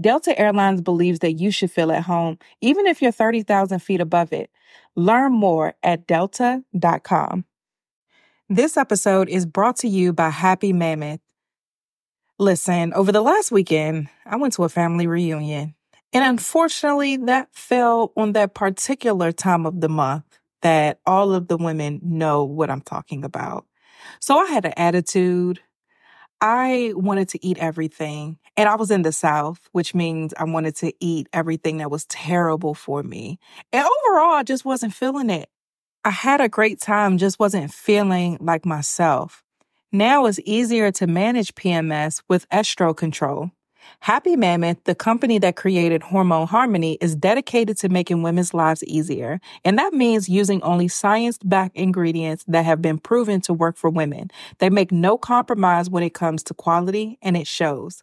Delta Airlines believes that you should feel at home, even if you're 30,000 feet above it. Learn more at delta.com. This episode is brought to you by Happy Mammoth. Listen, over the last weekend, I went to a family reunion. And unfortunately, that fell on that particular time of the month that all of the women know what I'm talking about. So I had an attitude. I wanted to eat everything. And I was in the South, which means I wanted to eat everything that was terrible for me. And overall, I just wasn't feeling it. I had a great time, just wasn't feeling like myself. Now it's easier to manage PMS with estro control. Happy Mammoth, the company that created Hormone Harmony, is dedicated to making women's lives easier. And that means using only science backed ingredients that have been proven to work for women. They make no compromise when it comes to quality, and it shows.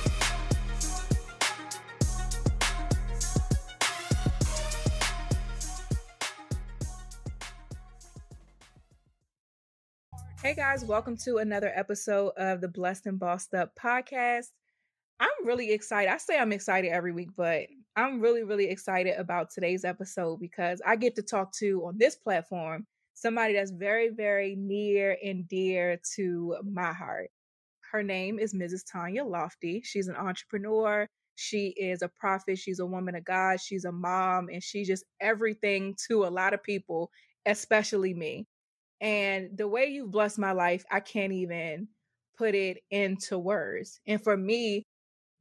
Hey guys, welcome to another episode of the Blessed and Bossed Up podcast. I'm really excited. I say I'm excited every week, but I'm really, really excited about today's episode because I get to talk to on this platform somebody that's very, very near and dear to my heart. Her name is Mrs. Tanya Lofty. She's an entrepreneur. She is a prophet. She's a woman of God. She's a mom, and she's just everything to a lot of people, especially me. And the way you've blessed my life, I can't even put it into words. And for me,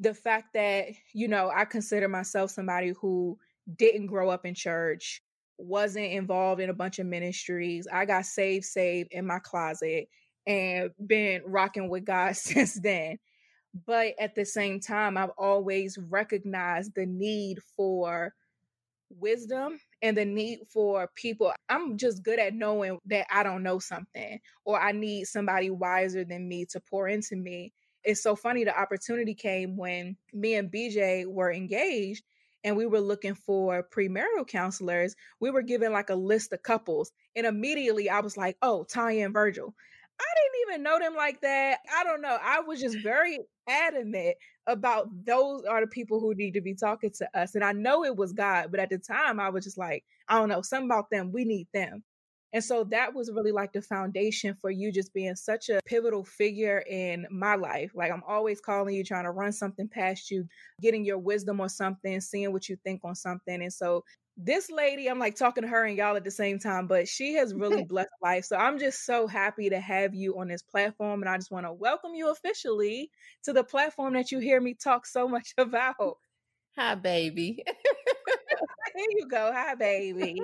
the fact that, you know, I consider myself somebody who didn't grow up in church, wasn't involved in a bunch of ministries. I got saved, saved in my closet and been rocking with God since then. But at the same time, I've always recognized the need for wisdom and the need for people. I'm just good at knowing that I don't know something or I need somebody wiser than me to pour into me it's so funny the opportunity came when me and BJ were engaged and we were looking for premarital counselors. We were given like a list of couples, and immediately I was like, "Oh, Tanya and Virgil." I didn't even know them like that. I don't know. I was just very adamant about those are the people who need to be talking to us. And I know it was God, but at the time I was just like, I don't know, something about them. We need them. And so that was really like the foundation for you just being such a pivotal figure in my life. Like I'm always calling you, trying to run something past you, getting your wisdom on something, seeing what you think on something. And so this lady, I'm like talking to her and y'all at the same time, but she has really blessed life. So I'm just so happy to have you on this platform. And I just want to welcome you officially to the platform that you hear me talk so much about. Hi, baby. Here you go. Hi, baby.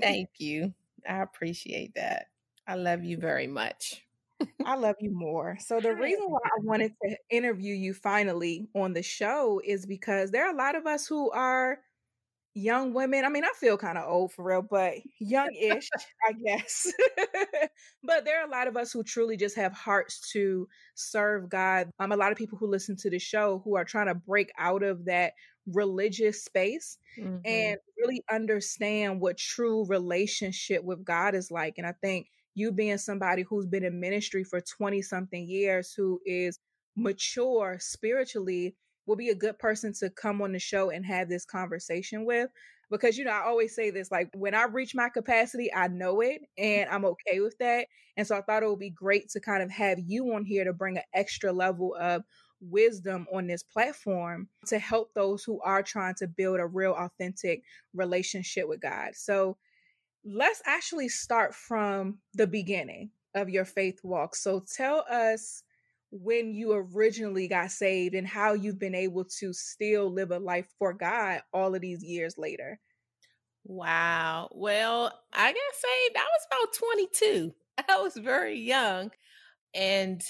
Thank you. I appreciate that. I love you very much. I love you more. So the reason why I wanted to interview you finally on the show is because there are a lot of us who are young women. I mean, I feel kind of old for real, but young-ish, I guess. but there are a lot of us who truly just have hearts to serve God. Um, a lot of people who listen to the show who are trying to break out of that religious space mm-hmm. and really understand what true relationship with God is like. And I think you being somebody who's been in ministry for 20 something years, who is mature spiritually, will be a good person to come on the show and have this conversation with. Because, you know, I always say this like, when I reach my capacity, I know it and I'm okay with that. And so I thought it would be great to kind of have you on here to bring an extra level of wisdom on this platform to help those who are trying to build a real authentic relationship with God. So, let's actually start from the beginning of your faith walk. So tell us when you originally got saved and how you've been able to still live a life for God all of these years later. Wow. Well, I got saved. I was about 22. I was very young. And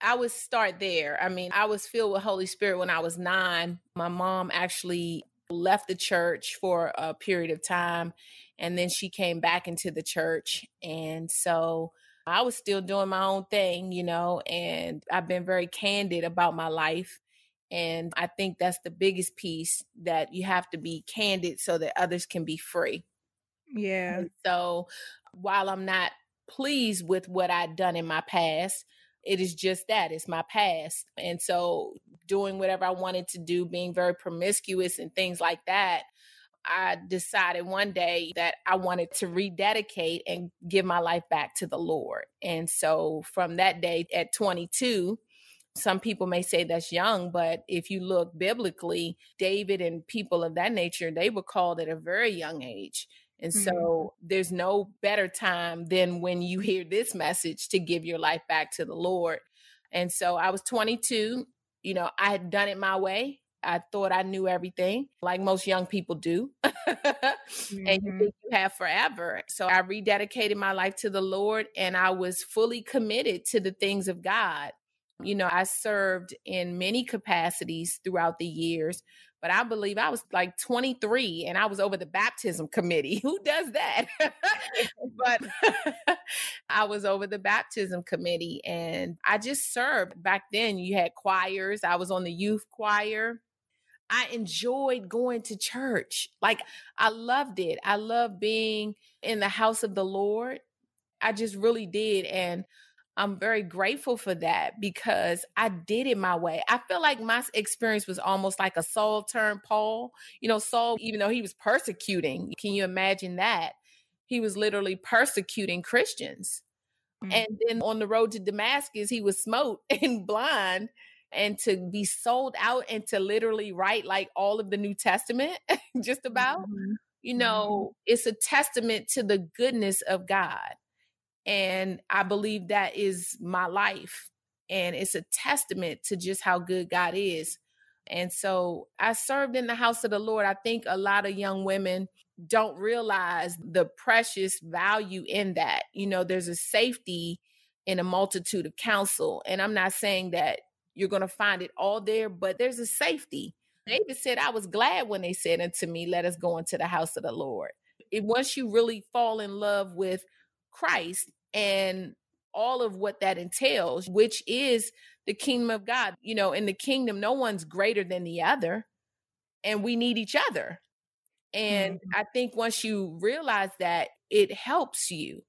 I would start there. I mean, I was filled with Holy Spirit when I was nine. My mom actually left the church for a period of time and then she came back into the church. And so I was still doing my own thing, you know, and I've been very candid about my life. And I think that's the biggest piece that you have to be candid so that others can be free. Yeah. And so while I'm not pleased with what I'd done in my past, it is just that it's my past. And so doing whatever I wanted to do, being very promiscuous and things like that, I decided one day that I wanted to rededicate and give my life back to the Lord. And so from that day at 22, some people may say that's young, but if you look biblically, David and people of that nature, they were called at a very young age. And so mm-hmm. there's no better time than when you hear this message to give your life back to the Lord. And so I was 22. You know, I had done it my way. I thought I knew everything, like most young people do. mm-hmm. And you mm-hmm. think you have forever. So I rededicated my life to the Lord and I was fully committed to the things of God. You know, I served in many capacities throughout the years, but I believe I was like 23 and I was over the baptism committee. Who does that? but I was over the baptism committee and I just served. Back then, you had choirs. I was on the youth choir. I enjoyed going to church. Like I loved it. I loved being in the house of the Lord. I just really did. And I'm very grateful for that because I did it my way. I feel like my experience was almost like a Saul turned Paul. You know, Saul, even though he was persecuting, can you imagine that? He was literally persecuting Christians. Mm-hmm. And then on the road to Damascus, he was smote and blind and to be sold out and to literally write like all of the New Testament, just about, mm-hmm. you mm-hmm. know, mm-hmm. it's a testament to the goodness of God. And I believe that is my life. And it's a testament to just how good God is. And so I served in the house of the Lord. I think a lot of young women don't realize the precious value in that. You know, there's a safety in a multitude of counsel. And I'm not saying that you're going to find it all there, but there's a safety. David said, I was glad when they said unto me, Let us go into the house of the Lord. It, once you really fall in love with Christ and all of what that entails, which is the kingdom of God, you know, in the kingdom, no one's greater than the other, and we need each other. And mm-hmm. I think once you realize that, it helps you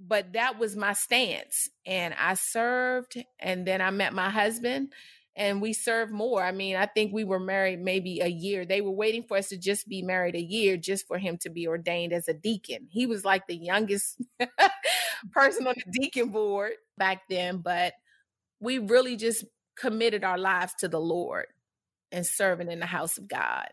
but that was my stance. And I served, and then I met my husband, and we served more. I mean, I think we were married maybe a year. They were waiting for us to just be married a year just for him to be ordained as a deacon. He was like the youngest person on the deacon board back then, but we really just committed our lives to the Lord and serving in the house of God.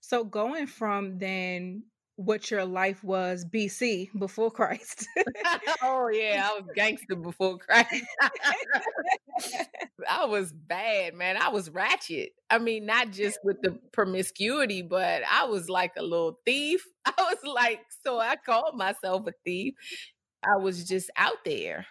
So going from then what your life was BC before Christ. oh yeah, I was gangster before Christ. I was bad, man. I was ratchet. I mean, not just with the promiscuity, but I was like a little thief. I was like, so I called myself a thief. I was just out there.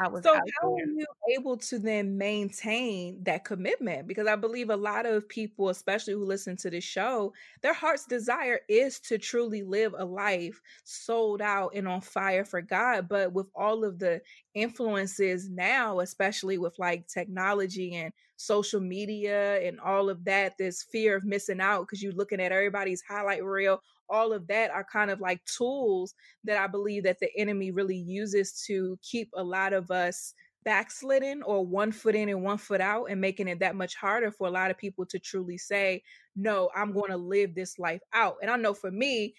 I was so how there. are you able to then maintain that commitment? Because I believe a lot of people, especially who listen to this show, their heart's desire is to truly live a life sold out and on fire for God. But with all of the influences now, especially with like technology and social media and all of that, this fear of missing out because you're looking at everybody's highlight reel all of that are kind of like tools that I believe that the enemy really uses to keep a lot of us backslidden or one foot in and one foot out and making it that much harder for a lot of people to truly say, no, I'm going to live this life out. And I know for me,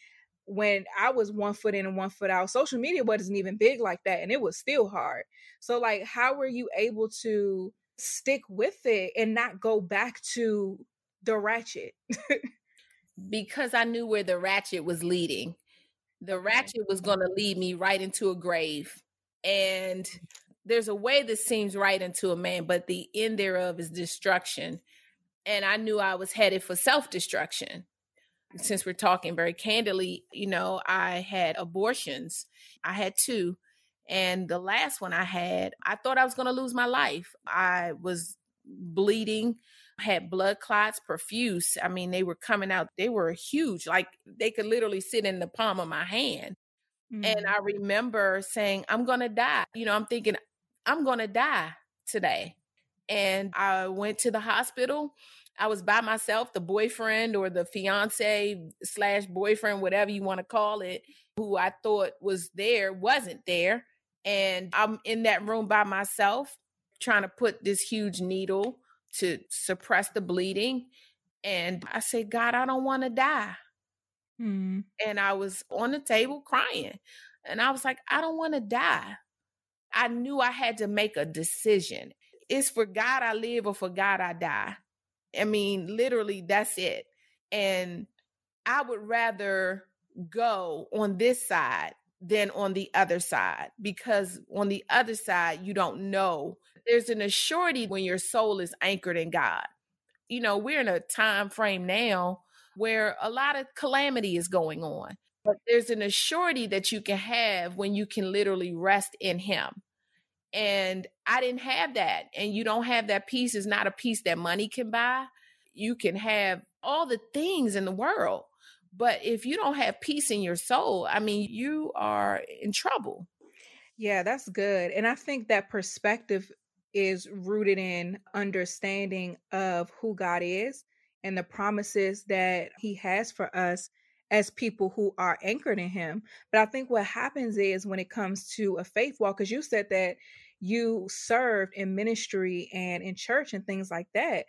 when I was one foot in and one foot out, social media wasn't even big like that and it was still hard. So like how were you able to stick with it and not go back to the ratchet? because I knew where the ratchet was leading. The ratchet was going to lead me right into a grave. And there's a way that seems right into a man, but the end thereof is destruction. And I knew I was headed for self destruction. Since we're talking very candidly, you know, I had abortions. I had two. And the last one I had, I thought I was going to lose my life. I was bleeding had blood clots profuse. I mean, they were coming out, they were huge. Like they could literally sit in the palm of my hand. Mm-hmm. And I remember saying, I'm going to die. You know, I'm thinking, I'm going to die today. And I went to the hospital. I was by myself, the boyfriend or the fiance slash boyfriend, whatever you want to call it, who I thought was there, wasn't there. And I'm in that room by myself, trying to put this huge needle to suppress the bleeding. And I said, God, I don't want to die. Mm. And I was on the table crying. And I was like, I don't want to die. I knew I had to make a decision. It's for God I live or for God I die. I mean, literally, that's it. And I would rather go on this side than on the other side because on the other side, you don't know there's an assurity when your soul is anchored in God. You know, we're in a time frame now where a lot of calamity is going on, but there's an assurity that you can have when you can literally rest in Him. And I didn't have that. And you don't have that peace, is not a peace that money can buy. You can have all the things in the world. But if you don't have peace in your soul, I mean, you are in trouble. Yeah, that's good. And I think that perspective is rooted in understanding of who God is and the promises that he has for us as people who are anchored in him. But I think what happens is when it comes to a faith walk, because you said that you served in ministry and in church and things like that.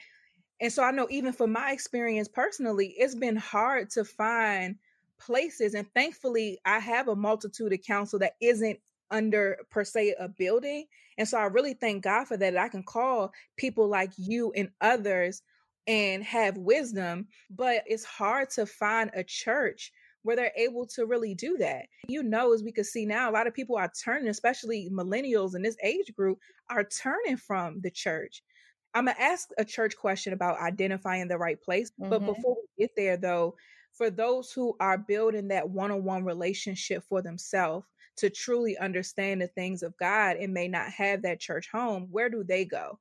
And so I know even for my experience personally, it's been hard to find places. And thankfully, I have a multitude of counsel that isn't under per se a building. And so I really thank God for that. I can call people like you and others and have wisdom, but it's hard to find a church where they're able to really do that. You know, as we can see now, a lot of people are turning, especially millennials in this age group, are turning from the church. I'm gonna ask a church question about identifying the right place. Mm-hmm. But before we get there, though, for those who are building that one on one relationship for themselves, to truly understand the things of God and may not have that church home, where do they go?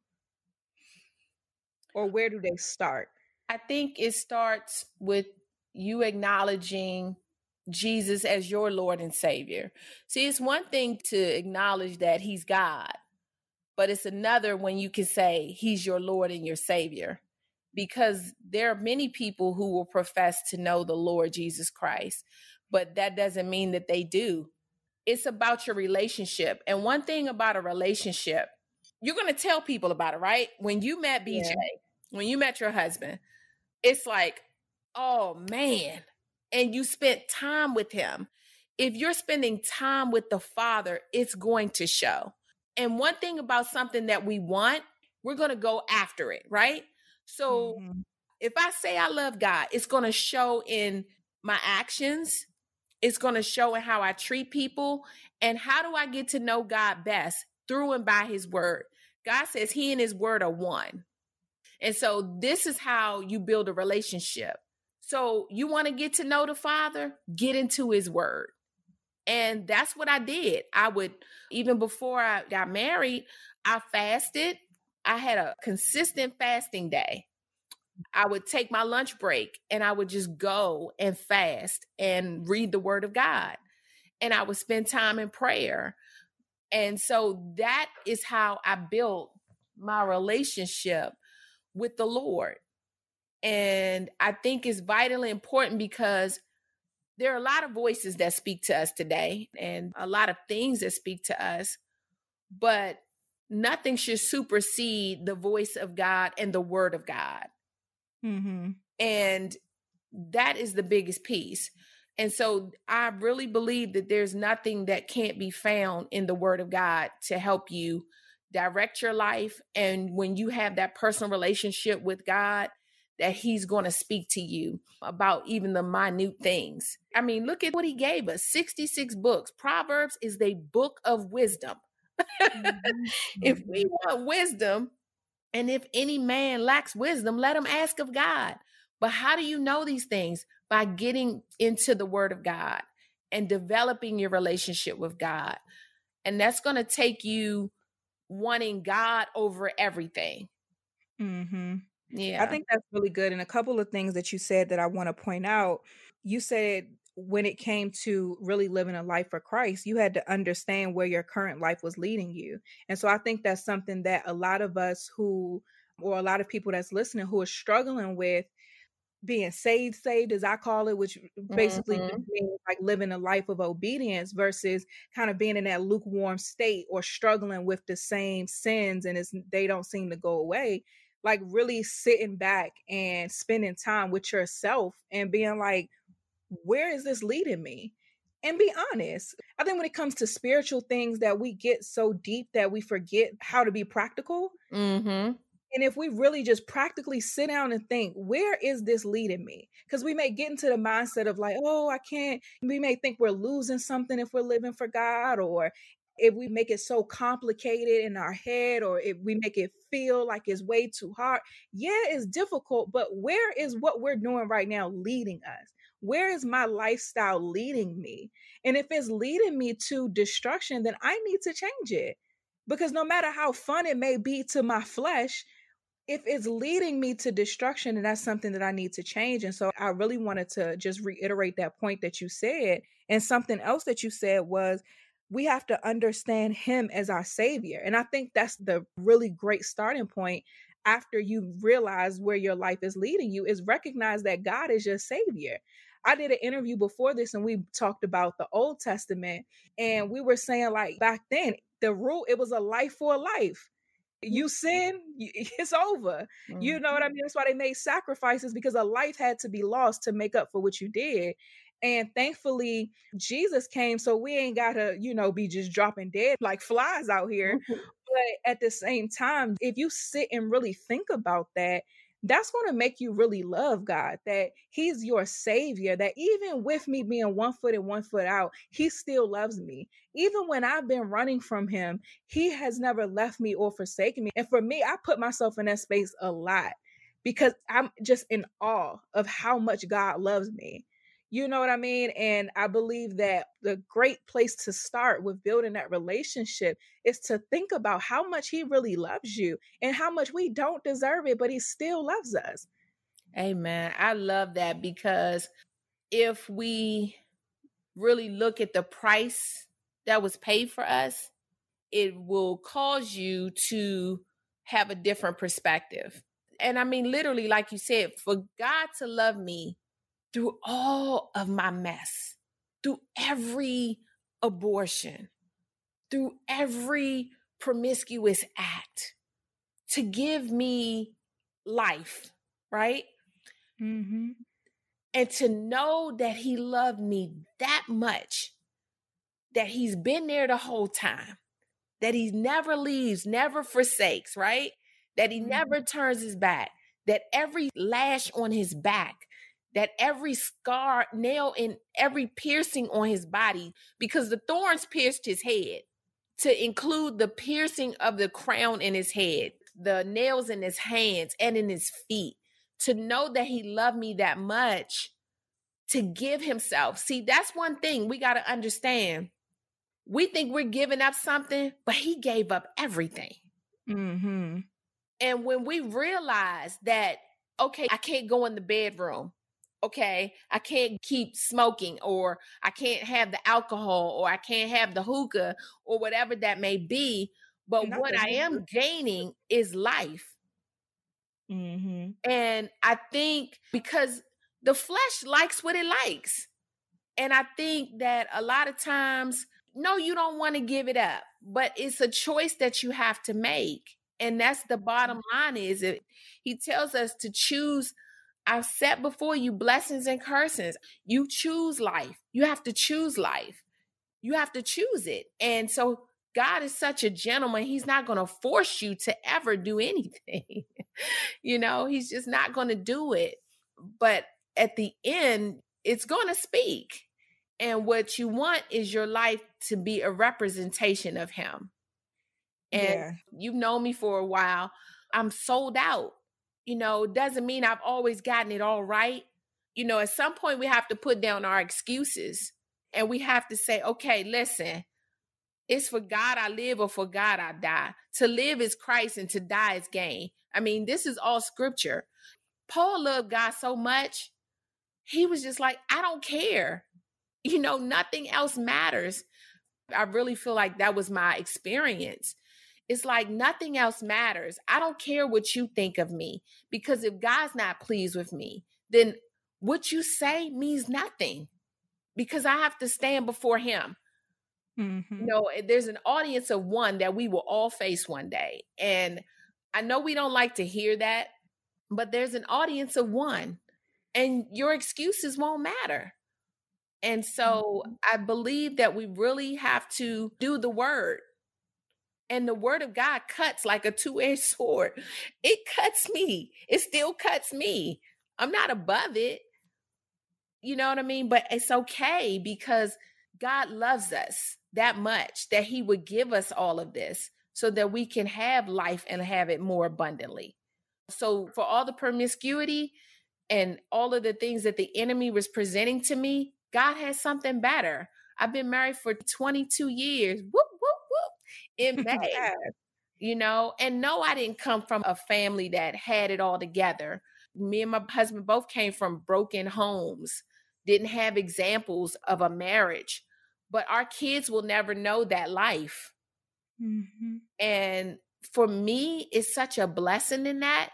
Or where do they start? I think it starts with you acknowledging Jesus as your Lord and Savior. See, it's one thing to acknowledge that He's God, but it's another when you can say He's your Lord and your Savior. Because there are many people who will profess to know the Lord Jesus Christ, but that doesn't mean that they do it's about your relationship. And one thing about a relationship, you're going to tell people about it, right? When you met BJ, yeah. when you met your husband, it's like, oh man, and you spent time with him. If you're spending time with the Father, it's going to show. And one thing about something that we want, we're going to go after it, right? So mm-hmm. If I say I love God, it's going to show in my actions. It's going to show in how I treat people. And how do I get to know God best? Through and by his word. God says he and his word are one. And so this is how you build a relationship. So you want to get to know the Father? Get into his word. And that's what I did. I would, even before I got married, I fasted. I had a consistent fasting day. I would take my lunch break and I would just go and fast and read the word of God. And I would spend time in prayer. And so that is how I built my relationship with the Lord. And I think it's vitally important because there are a lot of voices that speak to us today and a lot of things that speak to us, but nothing should supersede the voice of God and the word of God. Mm-hmm. And that is the biggest piece. And so I really believe that there's nothing that can't be found in the word of God to help you direct your life. And when you have that personal relationship with God, that he's going to speak to you about even the minute things. I mean, look at what he gave us 66 books. Proverbs is the book of wisdom. mm-hmm. if we mm-hmm. want wisdom, and if any man lacks wisdom, let him ask of God. But how do you know these things? By getting into the word of God and developing your relationship with God. And that's going to take you wanting God over everything. Mm-hmm. Yeah. I think that's really good. And a couple of things that you said that I want to point out. You said when it came to really living a life for Christ, you had to understand where your current life was leading you. And so I think that's something that a lot of us who, or a lot of people that's listening who are struggling with being saved, saved as I call it, which basically mm-hmm. means like living a life of obedience versus kind of being in that lukewarm state or struggling with the same sins and it's, they don't seem to go away like really sitting back and spending time with yourself and being like, where is this leading me? And be honest. I think when it comes to spiritual things that we get so deep that we forget how to be practical. Mm-hmm. And if we really just practically sit down and think, where is this leading me? Because we may get into the mindset of like, oh, I can't. We may think we're losing something if we're living for God, or if we make it so complicated in our head or if we make it feel like it's way too hard, yeah, it's difficult, but where is what we're doing right now leading us? Where is my lifestyle leading me? And if it's leading me to destruction, then I need to change it. Because no matter how fun it may be to my flesh, if it's leading me to destruction, then that's something that I need to change. And so I really wanted to just reiterate that point that you said. And something else that you said was we have to understand him as our savior. And I think that's the really great starting point after you realize where your life is leading you is recognize that God is your savior. I did an interview before this and we talked about the Old Testament and we were saying like back then the rule it was a life for a life. You sin, it's over. Mm-hmm. You know what I mean? That's why they made sacrifices because a life had to be lost to make up for what you did. And thankfully, Jesus came, so we ain't got to, you know, be just dropping dead like flies out here. Mm-hmm. But at the same time, if you sit and really think about that, that's going to make you really love God, that He's your Savior, that even with me being one foot and one foot out, He still loves me. Even when I've been running from Him, He has never left me or forsaken me. And for me, I put myself in that space a lot because I'm just in awe of how much God loves me. You know what I mean? And I believe that the great place to start with building that relationship is to think about how much he really loves you and how much we don't deserve it, but he still loves us. Amen. I love that because if we really look at the price that was paid for us, it will cause you to have a different perspective. And I mean, literally, like you said, for God to love me through all of my mess, through every abortion, through every promiscuous act, to give me life, right? Mm-hmm. And to know that he loved me that much, that he's been there the whole time, that he never leaves, never forsakes, right? That he mm-hmm. never turns his back, that every lash on his back, that every scar, nail, and every piercing on his body, because the thorns pierced his head, to include the piercing of the crown in his head, the nails in his hands and in his feet, to know that he loved me that much, to give himself. See, that's one thing we got to understand. We think we're giving up something, but he gave up everything. Mm-hmm. And when we realize that, okay, I can't go in the bedroom, okay, I can't keep smoking, or I can't have the alcohol, or I can't have the hookah, or whatever that may be. But Not what I am gaining is life. Mm-hmm. And I think because the flesh likes what it likes. And I think that a lot of times, no, you don't want to give it up, but it's a choice that you have to make. And that's the bottom line is it he tells us to choose I've set before you blessings and curses. You choose life. You have to choose life. You have to choose it. And so God is such a gentleman. He's not going to force you to ever do anything. you know, he's just not going to do it. But at the end, it's going to speak. And what you want is your life to be a representation of him. And yeah. you've known me for a while. I'm sold out. You know, doesn't mean I've always gotten it all right. You know, at some point we have to put down our excuses and we have to say, okay, listen, it's for God I live or for God I die. To live is Christ and to die is gain. I mean, this is all scripture. Paul loved God so much, he was just like, I don't care. You know, nothing else matters. I really feel like that was my experience. It's like nothing else matters. I don't care what you think of me because if God's not pleased with me, then what you say means nothing because I have to stand before Him. Mm-hmm. You know, there's an audience of one that we will all face one day. And I know we don't like to hear that, but there's an audience of one, and your excuses won't matter. And so mm-hmm. I believe that we really have to do the word. And the word of God cuts like a two edged sword. It cuts me. It still cuts me. I'm not above it. You know what I mean? But it's okay because God loves us that much that he would give us all of this so that we can have life and have it more abundantly. So, for all the promiscuity and all of the things that the enemy was presenting to me, God has something better. I've been married for 22 years. Whoop. In May. you know, and no, I didn't come from a family that had it all together. Me and my husband both came from broken homes, didn't have examples of a marriage but our kids will never know that life. Mm-hmm. And for me, it's such a blessing in that.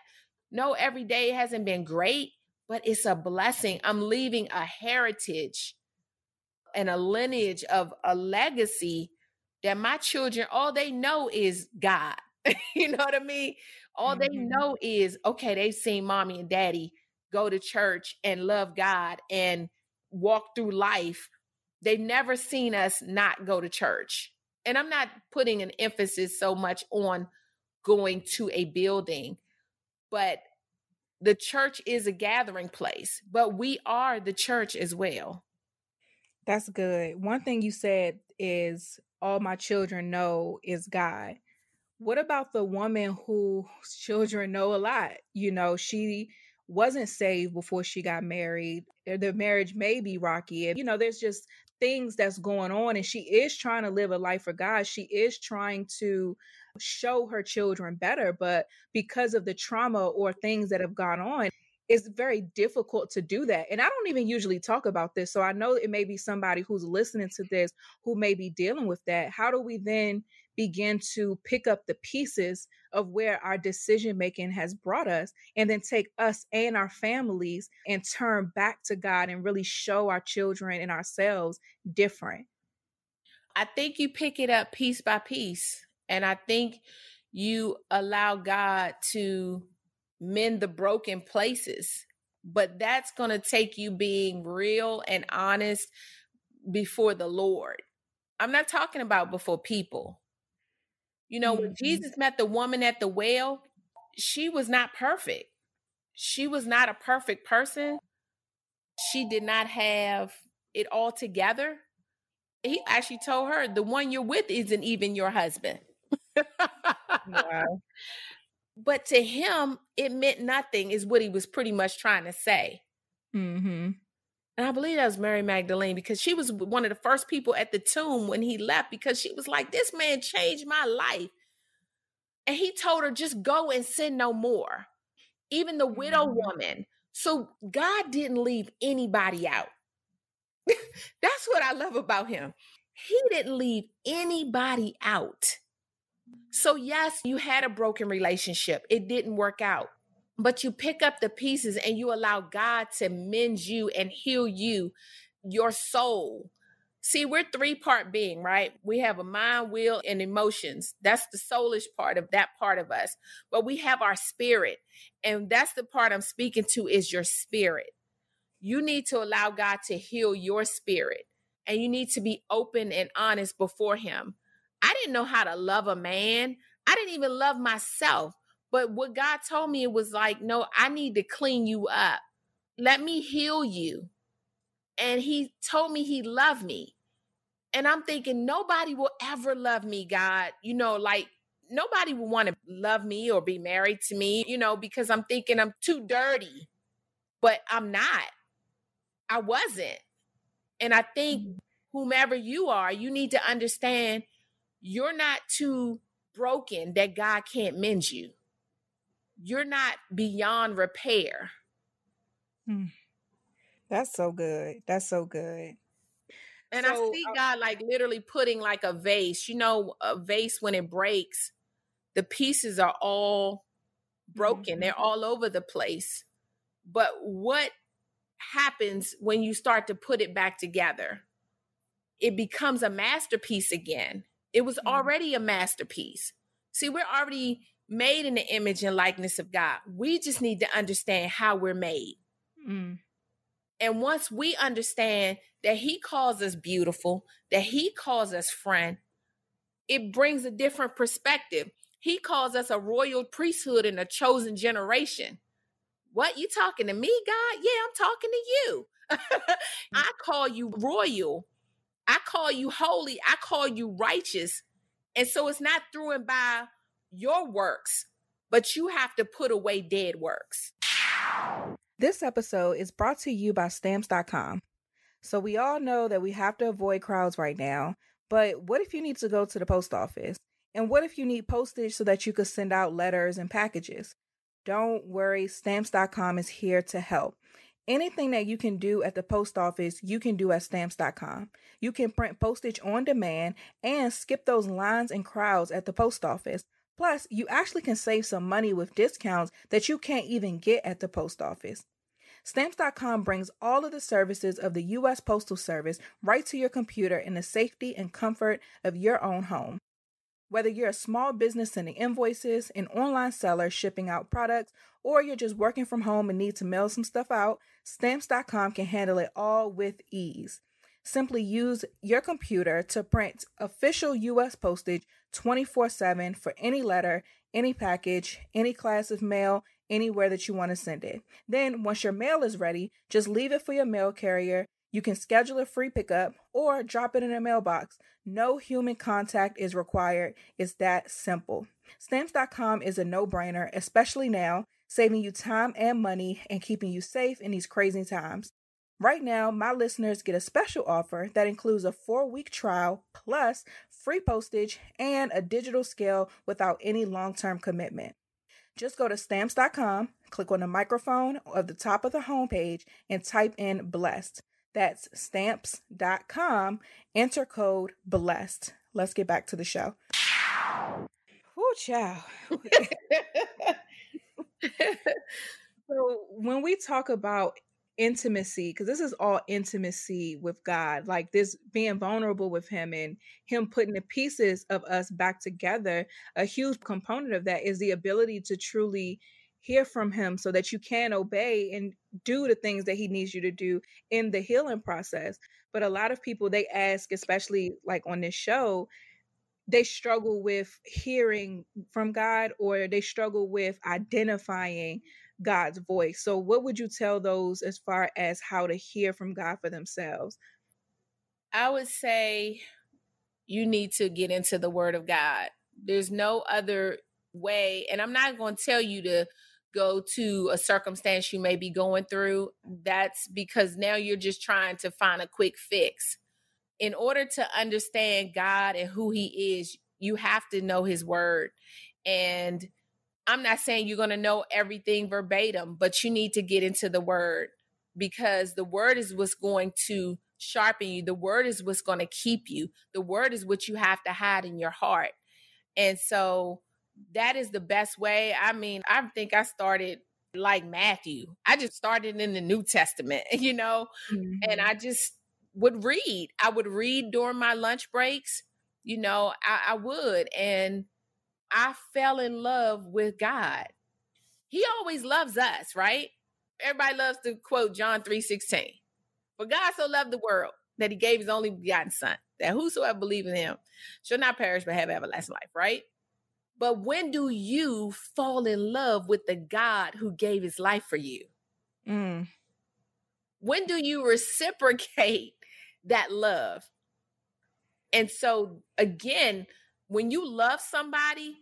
No, every day hasn't been great, but it's a blessing. I'm leaving a heritage and a lineage of a legacy that my children, all they know is God. you know what I mean? All mm-hmm. they know is, okay, they've seen mommy and daddy go to church and love God and walk through life They've never seen us not go to church. And I'm not putting an emphasis so much on going to a building, but the church is a gathering place, but we are the church as well. That's good. One thing you said is all my children know is God. What about the woman whose children know a lot? You know, she wasn't saved before she got married. Eh, the marriage may be rocky. You know, there's just things that's going on and she is trying to live a life for God. She is trying to show her children better, but because of the trauma or things that have gone on, it's very difficult to do that. And I don't even usually talk about this. So I know it may be somebody who's listening to this who may be dealing with that. How do we then begin to pick up the pieces of where our decision making has brought us and then take us and our families and turn back to God and really show our children and ourselves different. I think you pick it up piece by piece. And I think you allow God to mend the broken places. But that's going to take you being real and honest before the Lord. I'm not talking about before people. You know, mm-hmm. when Jesus met the woman at the well, she was not perfect. she was not a perfect person. She did not have it all together. He actually told her the one you're with isn't even your husband. wow. But to him, it meant nothing, is what he was pretty much trying to say. Mm-hmm. And I believe that was Mary Magdalene because she was one of the first people at the tomb when he left because she was like, This man changed my life. And he told her, Just go and sin no more. Even the widow mm-hmm. woman. So God didn't leave anybody out. That's what I love about him. He didn't leave anybody out. So, yes, you had a broken relationship, it didn't work out but you pick up the pieces and you allow God to mend you and heal you, your soul. See, we're three part being, right? We have a mind, will, and emotions. That's the soulish part of that part of us. But we have our spirit. And that's the part I'm speaking to is your spirit. You need to allow God to heal your spirit. And you need to be open and honest before Him. Didn't know how to love a man. I didn't even love myself. But what God told me, it was like, no, I need to clean you up. Let me heal you. And He told me He loved me. And I'm thinking, nobody will ever love me, God. You know, like nobody will want to love me or be married to me, you know, because I'm thinking I'm too dirty. But I'm not. I wasn't. And I think mm-hmm. whomever you are, you need to understand you're not too broken that God can't mend you you're not beyond repair. Hmm. That's so good. That's so good. And so, I see uh God like literally putting like a vase, you know, a vase when it breaks, the pieces are all broken. Mm-hmm. They're all over the place. But what happens when you start to put it back together? It becomes a masterpiece again. It was mm-hmm. already a masterpiece. See, we're already made in the image and likeness of God. We just need to understand how we're made. Mm. And once we understand that He calls us beautiful, that He calls us friend, it brings a different perspective. He calls us a royal priesthood and a chosen generation. What you talking to me, God? Yeah, I'm talking to you. I call you royal. I call you holy. I call you righteous. And so it's not through and by your works, but you have to put away dead works. This episode is brought to you by stamps.com. So we all know that we have to avoid crowds right now, but what if you need to go to the post office? And what if you need postage so that you could send out letters and packages? Don't worry, stamps.com is here to help. Anything that you can do at the post office, you can do at stamps.com. You can print postage on demand and skip those lines and crowds at the post office Plus, you actually can save some money with discounts that you can't even get at the post office. Stamps.com brings all of the services of the U.S. Postal Service right to your computer in the safety and comfort of your own home. Whether you're a small business sending invoices, an online seller shipping out products, or you're just working from home and need to mail some stuff out, Stamps.com can handle it all with ease. Simply use your computer to print official U.S. postage 24 7 for any letter, any package, any class of mail, anywhere that you want to send it. Then, once your mail is ready, just leave it for your mail carrier. You can schedule a free pickup or drop it in a mailbox. No human contact is required. It's that simple. Stamps.com is a no brainer, especially now, saving you time and money and keeping you safe in these crazy times. Right now, my listeners get a special offer that includes a four week trial plus free postage and a digital scale without any long term commitment. Just go to stamps.com, click on the microphone of the top of the homepage, and type in blessed. That's stamps.com, enter code blessed. Let's get back to the show. Whoo, chow. so, when we talk about intimacy because this is all intimacy with God, like this being vulnerable with Him and Him putting the pieces of us back together. A huge component of that is the ability to truly hear from Him so that you can obey and do the things that He needs you to do in the healing process. But a lot of people, they ask, especially like on this show, they struggle with hearing from God or they struggle with identifying God's voice. So, what would you tell those as far as how to hear from God for themselves? I would say you need to get into the Word of God. There's no other way. And I'm not going to tell you to go to a circumstance you may be going through. That's because now you're just trying to find a quick fix. In order to understand God and who He is, you have to know His Word. And I'm not saying you're going to know everything verbatim, but you need to get into the Word because the Word is what's going to sharpen you. The Word is what's going to keep you. The Word is what you have to hide in your heart. And so, that is the best way. I mean, I think I started like Matthew. I just started in the New Testament, you know, mm-hmm. and I just would read. I would read during my lunch breaks, you know, I, I would. And I fell in love with God. He always loves us, right? Everybody loves to quote John 3 16. For God so loved the world that he gave his only begotten son, that whosoever believe in him shall not perish but have everlasting life, right? But when do you fall in love with the God who gave his life for you? Mm. When do you reciprocate that love? And so, again, when you love somebody,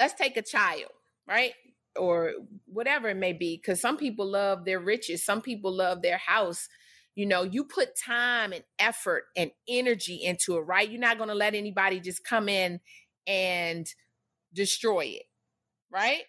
let's take a child, right? Or whatever it may be, because some people love their riches, some people love their house. You know, you put time and effort and energy into it, right? You're not going to let anybody just come in and destroy it, right?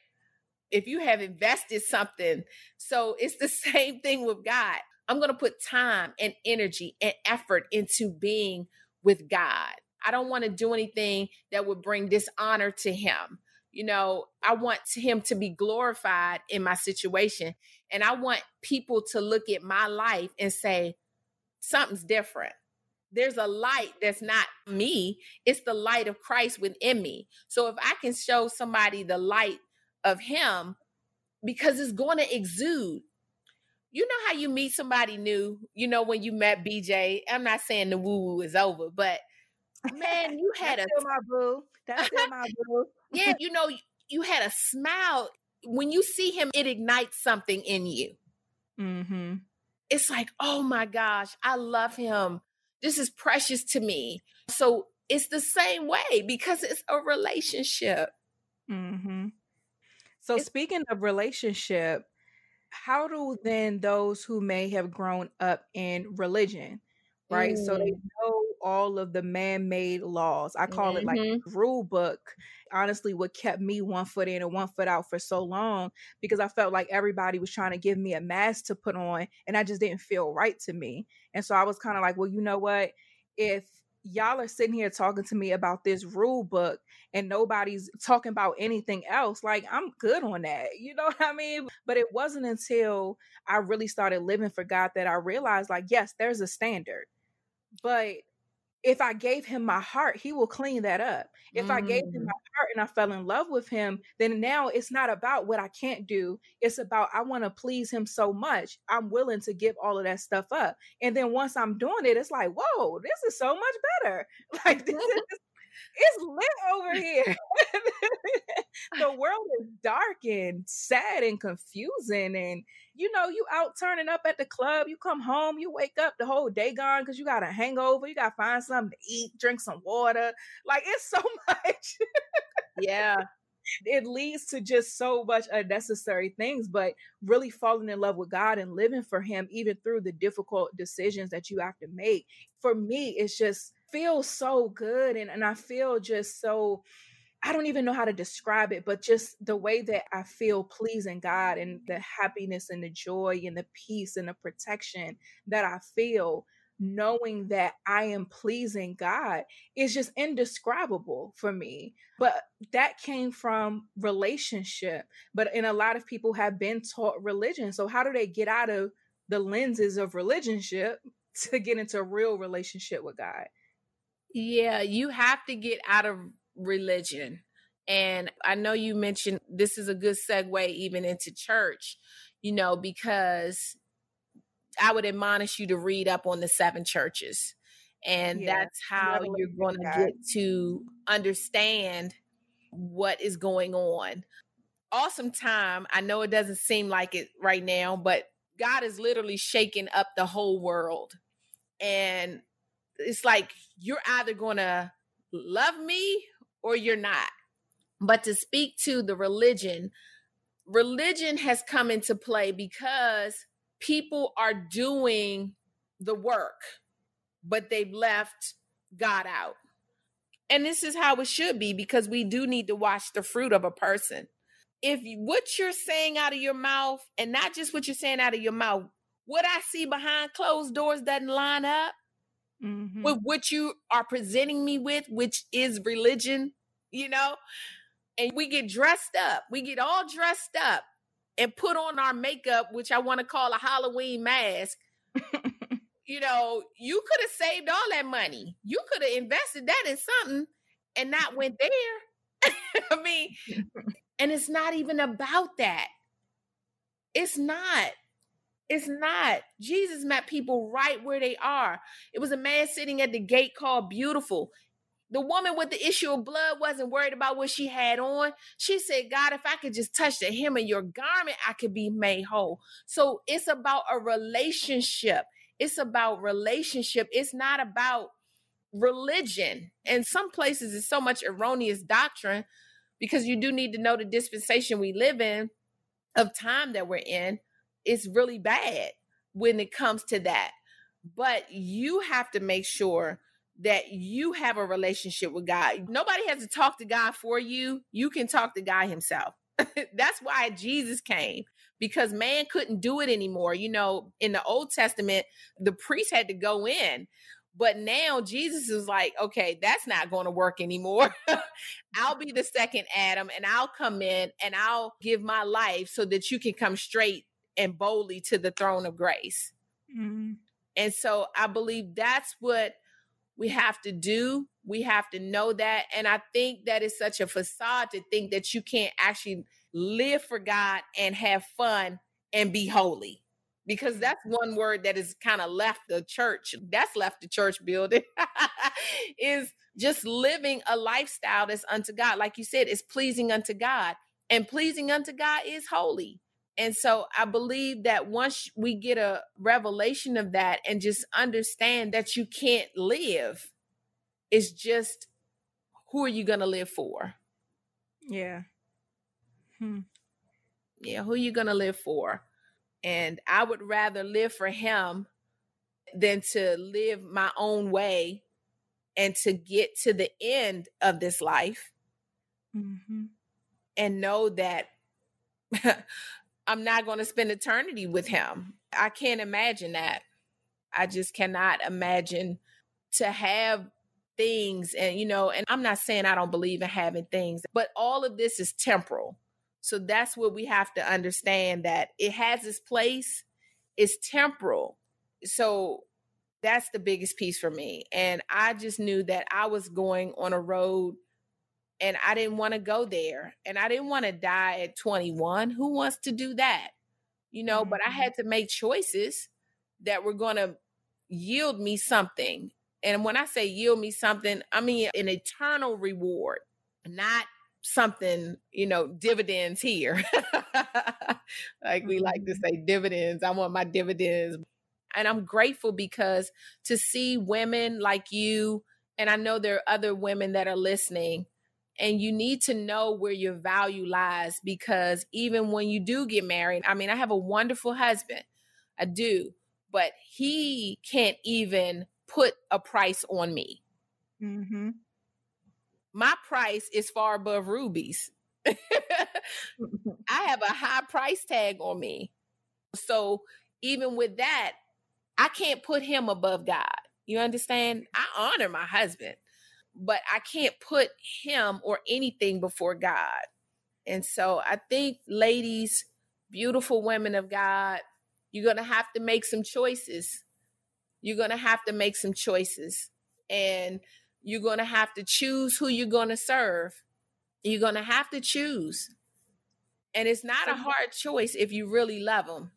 If you have invested something. So it's the same thing with God. I'm going to put time and energy and effort into being with God. I don't want to do anything that would bring dishonor to him. You know, I want him to be glorified in my situation. And I want people to look at my life and say, something's different there's a light that's not me, it's the light of Christ within me. So if I can show somebody the light of Him, because it's going to exude. You know how you meet somebody new, you know, when you met BJ. I'm not saying the woo woo is over, but man, you had That's a my boo. That's still my boo. yeah, you know, you had a smile. When you see him, it ignites something in you. Mm-hmm. It's like, oh my gosh, I love him. This is precious to me. So it's the same way because it's a relationship. Mm-hmm. So, it's- speaking of relationship, how do then those who may have grown up in religion, right? Mm. So they mm. know all of the man-made laws. I call mm-hmm. it like mm-hmm. rule book. Honestly, what kept me one foot in and one foot out for so long because I felt like everybody was trying to give me a mask to put on and I just didn't feel right to me. And so I was kind of like, well, you know what? If y'all are sitting here talking to me about this rule book and nobody's talking about anything else like i'm good on that. You know what i mean? But it wasn't until i really started living for god that i realized like yes there's a standard. But if I gave him my heart, he will clean that up. If mm. I gave him my mm. heart and I fell in love with him, then now it's not about what I can't do. It's about I want to please him so much. I'm willing to give all of that stuff up. And then once I'm doing it, it's like, whoa, this is so much better. Like this is it's lit over here. the world is dark and sad and confusing. And you know, you out turning up at the club, you come home, you wake up the whole day gone because you got a hangover, you gotta find something to eat, drink some water. Like it's so much. yeah. It leads to just so much unnecessary things, but really falling in love with God and living for Him, even through the difficult decisions that you have to make. For me, it's just feels so good and, and I feel just so I don't even know how to describe it, but just the way that I feel pleasing God and the happiness and the joy and the peace and the protection that I feel knowing that I am pleasing God is just indescribable for me. But that came from relationship. But and a lot of people have been taught religion. So how do they get out of the lenses of relationship to get into a real relationship with God? Yeah, you have to get out of religion. And I know you mentioned this is a good segue even into church, you know, because I would admonish you to read up on the seven churches. And yeah, that's how you're going to get to understand what is going on. awesome time. I know it doesn't seem like it right now, but God is literally shaking up the whole world. And it's like you're either going to love me or you're not. But to speak to the religion, religion has come into play because people are doing the work, but they've left God out. And this is how it should be because we do need to watch the fruit of a person. If what you're saying out of your mouth, and not just what you're saying out of your mouth, what I see behind closed doors doesn't line up mm-hmm. with what you are presenting me with, which is religion, you know, and we get dressed up, we get all dressed up and put on our makeup, which I want to call a Halloween mask. you know, you could have saved all that money. You could have invested that in something and not went there. I mean, and it's not even about that. It's not. It's not. Jesus met people right where they are. It was a man sitting at the gate called Beautiful. The woman with the issue of blood wasn't worried about what she had on. She said, God, if I could just touch the hem of your garment, I could be made whole. So it's about a relationship. It's about relationship. It's not about religion. And some places it's so much erroneous doctrine because you do need to know the dispensation we live in of time that we're in. It's really bad when it comes to that. But you have to make sure that you have a relationship with God. Nobody has to talk to God for you. You can talk to God himself. That's why Jesus came because man couldn't do it anymore. You know, in the Old Testament, the priest had to go in. But now Jesus is like, okay, that's not going to work anymore. I'll be the second Adam and I'll come in and I'll give my life so that you can come straight and boldly to the throne of grace. Mm-hmm. And so I believe that's what we have to do. We have to know that. And I think that is such a facade to think that you can't actually live for God and have fun and be holy. Because that's one word that is kind of left the church. That's left the church building. is just living a lifestyle that's unto God. Like you said, it's pleasing unto God. And pleasing unto God is holy. And so I believe that once we get a revelation of that and just understand that you can't live, it's just who are you going to live for? Yeah. Hmm. Yeah, who are you going to live for? And I would rather live for him than to live my own way and to get to the end of this life mm-hmm. and know that I'm not going to spend eternity with him. I can't imagine that. I just cannot imagine to have things and you know and I'm not saying I don't believe in having things but all of this is temporal. So that's what we have to understand that it has its place. It's temporal. So that's the biggest piece for me. And I just knew that I was going on a road and I didn't want to go there. And I didn't want to die at 21. Who wants to do that? You know, mm-hmm. but I mm-hmm. had to make choices that were going to yield me something. And when I say yield me something, I mean an eternal reward, not something, you know, dividends here. like we like to mm-hmm. say dividends. I want my dividends. And I'm grateful because to see women like you, and I know there are other women that are listening and you need to know where your value lies because even when you do get married, I mean, I have a wonderful husband, I do, but he can't even put a price on me. Mm-hmm. My price is far above rubies. I have a high price tag on me. So even with that, I can't put him above God. You understand? I honor my husband but I can't put him or anything before God. And so I think, ladies, beautiful women of God, you're going to have to make some choices. You're going to have to make some choices. And you're going to have to choose who you're going to serve. You're going to have to choose. And it's not a hard choice if you really love them.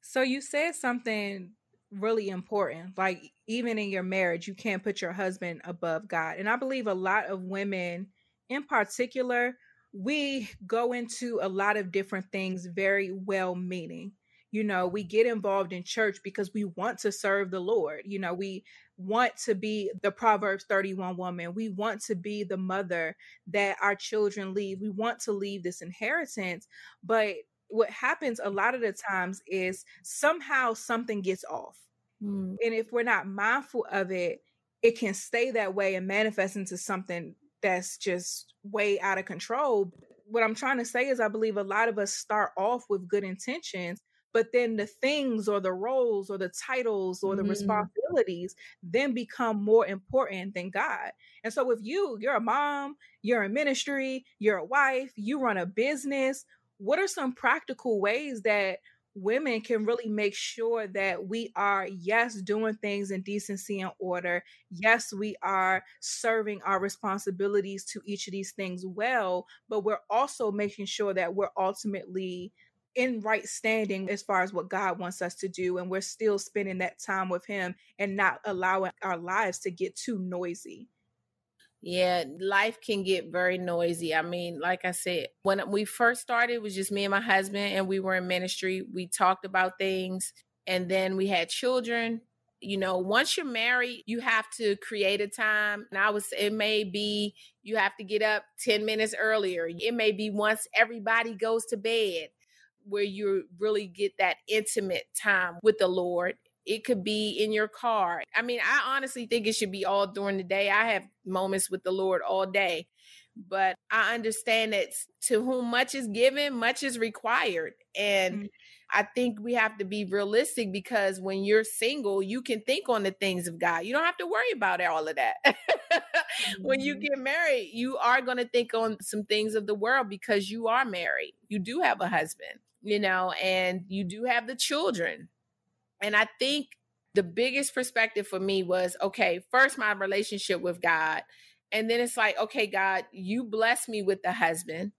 So you said something really important. Like even in your marriage, you can't put your husband above God. And I believe a lot of women in particular we go into a lot of different things very well meaning you know we get involved in church because we want to serve the lord you know we want to be the proverbs 31 woman we want to be the mother that our children leave we want to leave this inheritance but what happens a lot of the times is somehow something gets off mm. and if we're not mindful of it it can stay that way and manifest into something that's just way out of control what i'm trying to say is i believe a lot of us start off with good intentions but then the things or the roles or the titles or the mm-hmm. responsibilities then become more important than God. And so if you you're a mom, you're in ministry, you're a wife, you run a business, what are some practical ways that women can really make sure that we are yes doing things in decency and order yes we are serving our responsibilities to each of these things well but we're also making sure that we're ultimately in right standing as far as what God wants us to do. And we're still spending that time with Him and not allowing our lives to get too noisy. Yeah, life can get very noisy. I mean, like I said, when we first started, it was just me and my husband, and we were in ministry. We talked about things, and then we had children. You know, once you're married, you have to create a time. And I was, it may be you have to get up 10 minutes earlier. It may be once everybody goes to bed where you really get that intimate time with the Lord. It could be in your car. I mean, I honestly think it should be all during the day. I have moments with the Lord all day, but I understand that to whom much is given, much is required. And mm-hmm. I think we have to be realistic because when you're single, you can think on the things of God. You don't have to worry about all of that. mm-hmm. When you mm-hmm. get married, you are going to think on some things of the world because you are married. You do have a husband you know, and you do have the children. And I think the biggest perspective for me was okay, first, my relationship with God. And then it's like, okay, God, you bless me with the husband,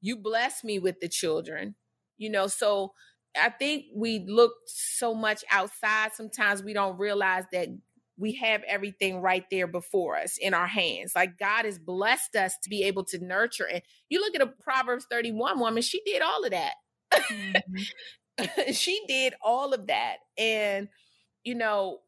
you bless me with the children, you know, so I think we look so much outside. Sometimes we don't realize that we have everything right there before us in our hands. Like God has blessed us to be able to nurture. And you look at a Proverbs 31 woman, she did all of that. Mm-hmm. she did all of that. And, you know,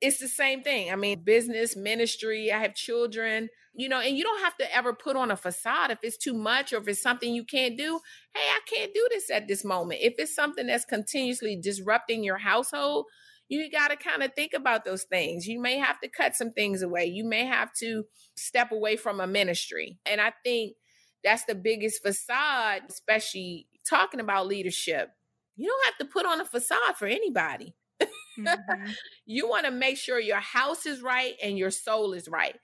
it's the same thing. I mean, business, ministry, I have children, you know, and you don't have to ever put on a facade if it's too much or if it's something you can't do. Hey, I can't do this at this moment. If it's something that's continuously disrupting your household, you got to kind of think about those things. You may have to cut some things away. You may have to step away from a ministry. And I think that's the biggest facade, especially talking about leadership, you don't have to put on a facade for anybody. Mm-hmm. you want to make sure your house is right and your soul is right.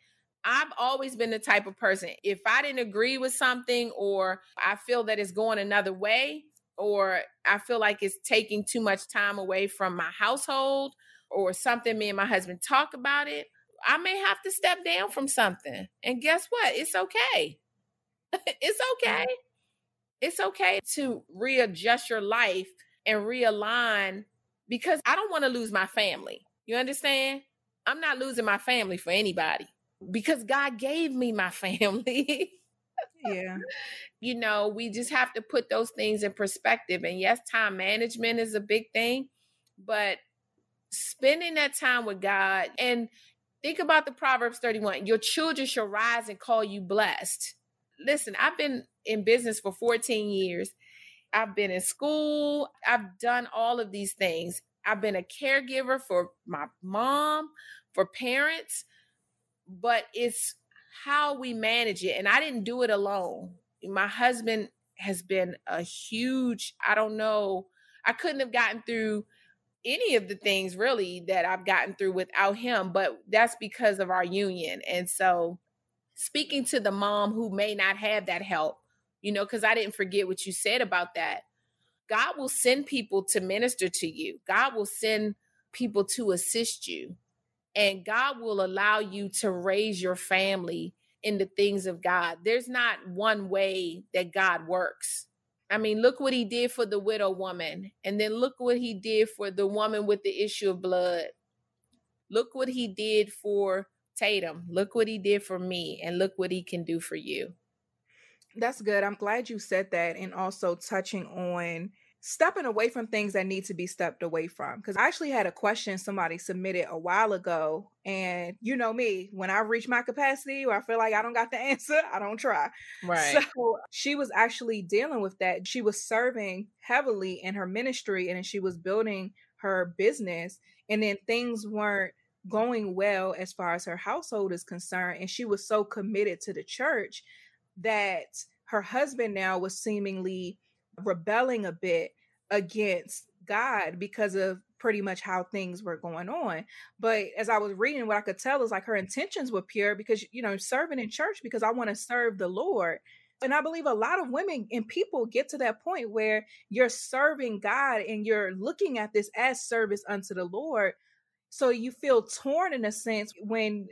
I've always been the type of person, if I didn't agree with something or I feel that it's going another way, or I feel like it's taking too much time away from my household, or something me and my husband talk about it, I may have to step down from something. And guess what? It's okay. it's okay it's okay to readjust your life and realign because I don't want to lose my family. You understand? I'm not losing my family for anybody because God gave me my family. yeah. You know, we just have to put those things in perspective. And yes, time management is a big thing, but spending that time with God and think about the Proverbs 31 your children shall rise and call you blessed. Listen, I've been in business for 14 years. I've been in school. I've done all of these things. I've been a caregiver for my mom, for parents, but it's how we manage it. And I didn't do it alone. My husband has been a huge, I don't know, I couldn't have gotten through any of the things really that I've gotten through without him, but that's because of our union. And so, speaking to the mom who may not have that help, you know, because I didn't forget what you said about that. God will send people to minister to you, God will send people to assist you, and God will allow you to raise your family in the things of God. There's not one way that God works. I mean, look what he did for the widow woman, and then look what he did for the woman with the issue of blood. Look what he did for Tatum. Look what he did for me, and look what he can do for you. That's good. I'm glad you said that. And also touching on stepping away from things that need to be stepped away from. Because I actually had a question somebody submitted a while ago. And you know me, when I reach my capacity or I feel like I don't got the answer, I don't try. Right. So she was actually dealing with that. She was serving heavily in her ministry and she was building her business. And then things weren't going well as far as her household is concerned. And she was so committed to the church that her husband now was seemingly rebelling a bit against God because of pretty much how things were going on. But as I was reading, what I could tell is like her intentions were pure because, you know, serving in church because I want to serve the Lord. And I believe a lot of women and people get to that point where you're serving God and you're looking at this as service unto the Lord. So you feel torn in a sense when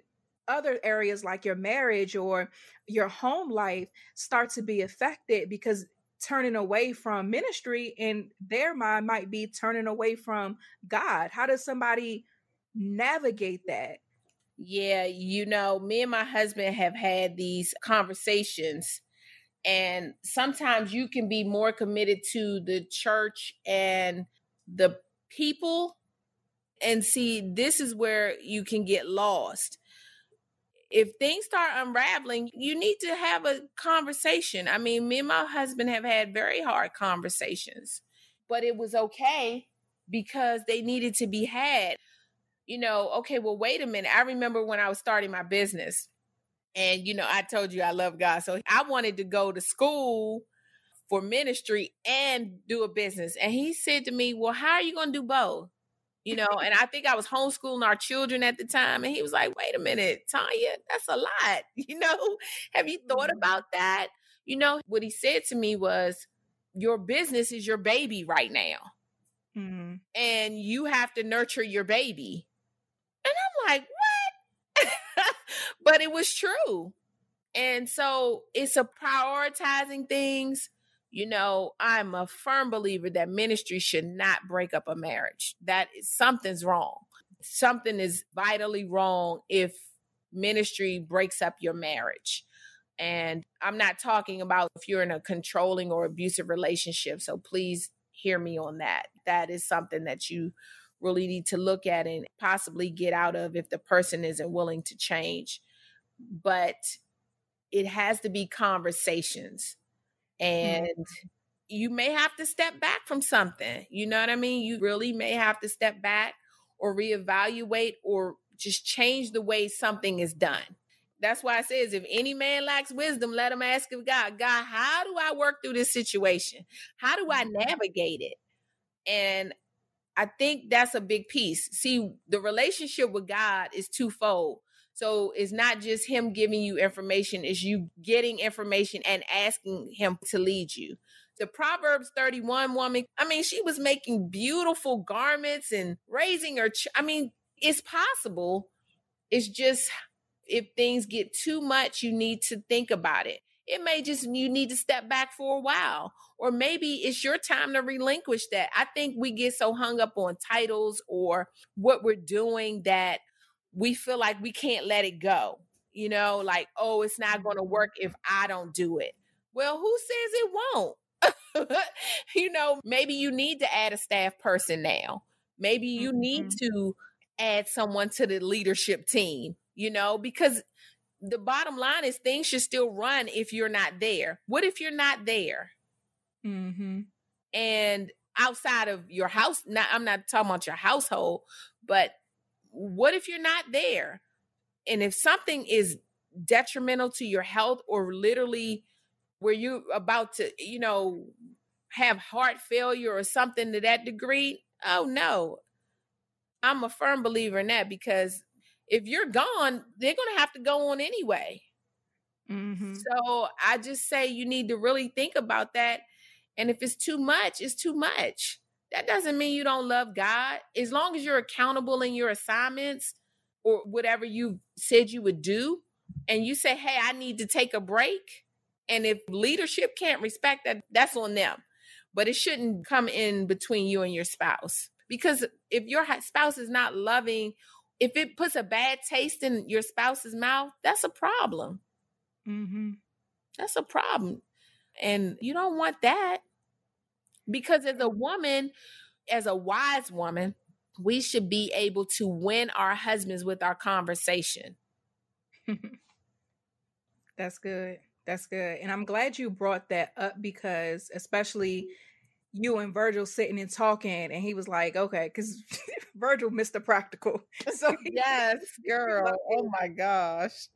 other areas like your marriage or your home life start to be affected because turning away from ministry in their mind might be turning away from God. How does somebody navigate that? Yeah, you know, me and my husband have had these conversations and sometimes you can be more committed to the church and the people and see this is where you can get lost if things start unraveling, you need to have a conversation. I mean, me and my husband have had very hard conversations, but it was okay because they needed to be had. You know, okay, well, wait a minute. I remember when I was starting my business, and, you know, I told you I love God. So I wanted to go to school for ministry and do a business. And he said to me, Well, how are you going to do both? You know, and I think I was homeschooling our children at the time. And he was like, wait a minute, Tanya, that's a lot. You know, have you thought mm-hmm. about that? You know, what he said to me was, your business is your baby right now. Mm-hmm. And you have to nurture your baby. And I'm like, what? but it was true. And so it's a prioritizing things you know, I'm a firm believer that ministry should not break up a marriage. That is something's wrong. Something is vitally wrong if ministry breaks up your marriage. And I'm not talking about if you're in a controlling or abusive relationship. So please hear me on that. That is something that you really need to look at and possibly get out of if the person isn't willing to change. But it has to be conversations and mm-hmm. you may have to step back from something. You know what I mean? You really may have to step back or reevaluate or just change the way something is done. That's why it says, if any man lacks wisdom, let him ask of God, God, how do I work through this situation? How do I mm-hmm. navigate it? And I think that's a big piece. See, the relationship with God is twofold. So it's not just him giving you information, it's you getting information and asking him to lead you. The Proverbs 31 woman, I mean, she was making beautiful garments and raising her. Ch- I mean, it's possible. It's just if things get too much, you need to think about it. It may just you need to step back for a while, or maybe it's your time to relinquish that. I think we get so hung up on titles or what we're doing that we feel like we can't let it go. You know, like, oh, it's not going to mm-hmm. work if I don't do it. Well, who says it won't? you know, maybe you need to add a staff person now. Maybe you mm-hmm. need to add someone to the leadership team, you know, because the bottom line is things should still run if you're not there. What if you're not there? Mm-hmm. And outside of your house, not I'm not talking about your household, but what if you're not there? And if something is detrimental to your health or literally where you're about to, you know, have heart failure or something to that degree, oh no. I'm a firm believer in that because if you're gone, they're going to have to go on anyway. Mm-hmm. So I just say you need to really think about that. And if it's too much, it's too much that doesn't mean you don't love God. As long as you're accountable in your assignments or whatever you said you would do, and you say, hey, I need to take a break. And if leadership can't respect that, that's on them. But it shouldn't come in between you and your spouse. Because if your spouse is not loving, if it puts a bad taste in your spouse's mouth, that's a problem. Mm-hmm. That's a problem. And you don't want that because as a mm-hmm. woman, as a wise woman, we should be able to win our husbands with our conversation. That's good. That's good. And I'm glad you brought that up because, especially mm-hmm. you and Virgil sitting and talking, and he was like, okay, because Virgil missed the practical. So yes, girl. oh my gosh.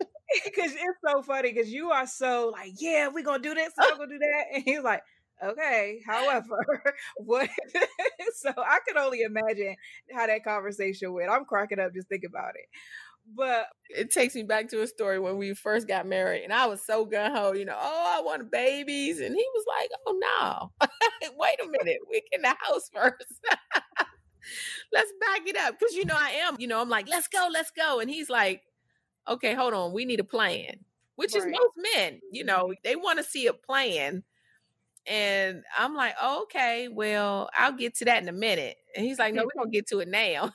Because it's so funny because you are so like, yeah, we're gonna do this, I'm gonna do that. And he's like, okay, however, what so I can only imagine how that conversation went. I'm cracking up just thinking about it. But it takes me back to a story when we first got married, and I was so gun ho, you know, oh, I want babies, and he was like, oh no, wait a minute, we get in the house first. let's back it up because you know I am, you know, I'm like, let's go, let's go, and he's like, okay, hold on, we need a plan, which right. is most men, you know, mm-hmm. they want to see a plan. And I'm like, oh, okay, well, I'll get to that in a minute. And he's like, no, we're gonna get to it now.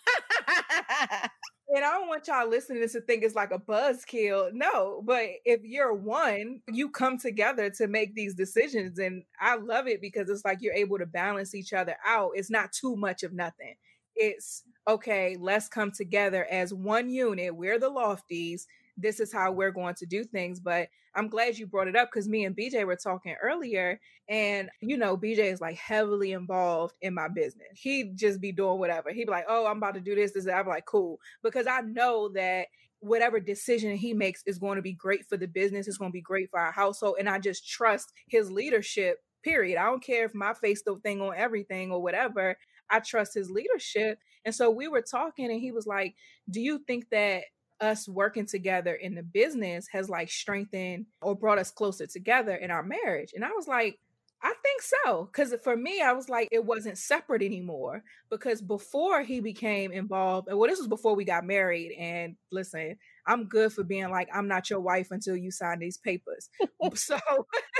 and I don't want y'all listening to this to think it's like a buzzkill. No, but if you're one, you come together to make these decisions. And I love it because it's like you're able to balance each other out. It's not too much of nothing. It's okay, let's come together as one unit. We're the lofties this is how we're going to do things. But I'm glad you brought it up because me and BJ were talking earlier. And, you know, BJ is like heavily involved in my business. He'd just be doing whatever. He'd be like, oh, I'm about to do this. this. I'm like, cool. Because I know that whatever decision he makes is going to be great for the business. It's going to be great for our household. And I just trust his leadership, period. I don't care if my face the thing on everything or whatever. I trust his leadership. And so we were talking, and he was like, Do you think that us working together in the business has like strengthened or brought us closer together in our marriage. And I was like, I think so. Because for me, I was like, it wasn't separate anymore. Because before he became involved, and well, this was before we got married. And listen, I'm good for being like, I'm not your wife until you sign these papers. so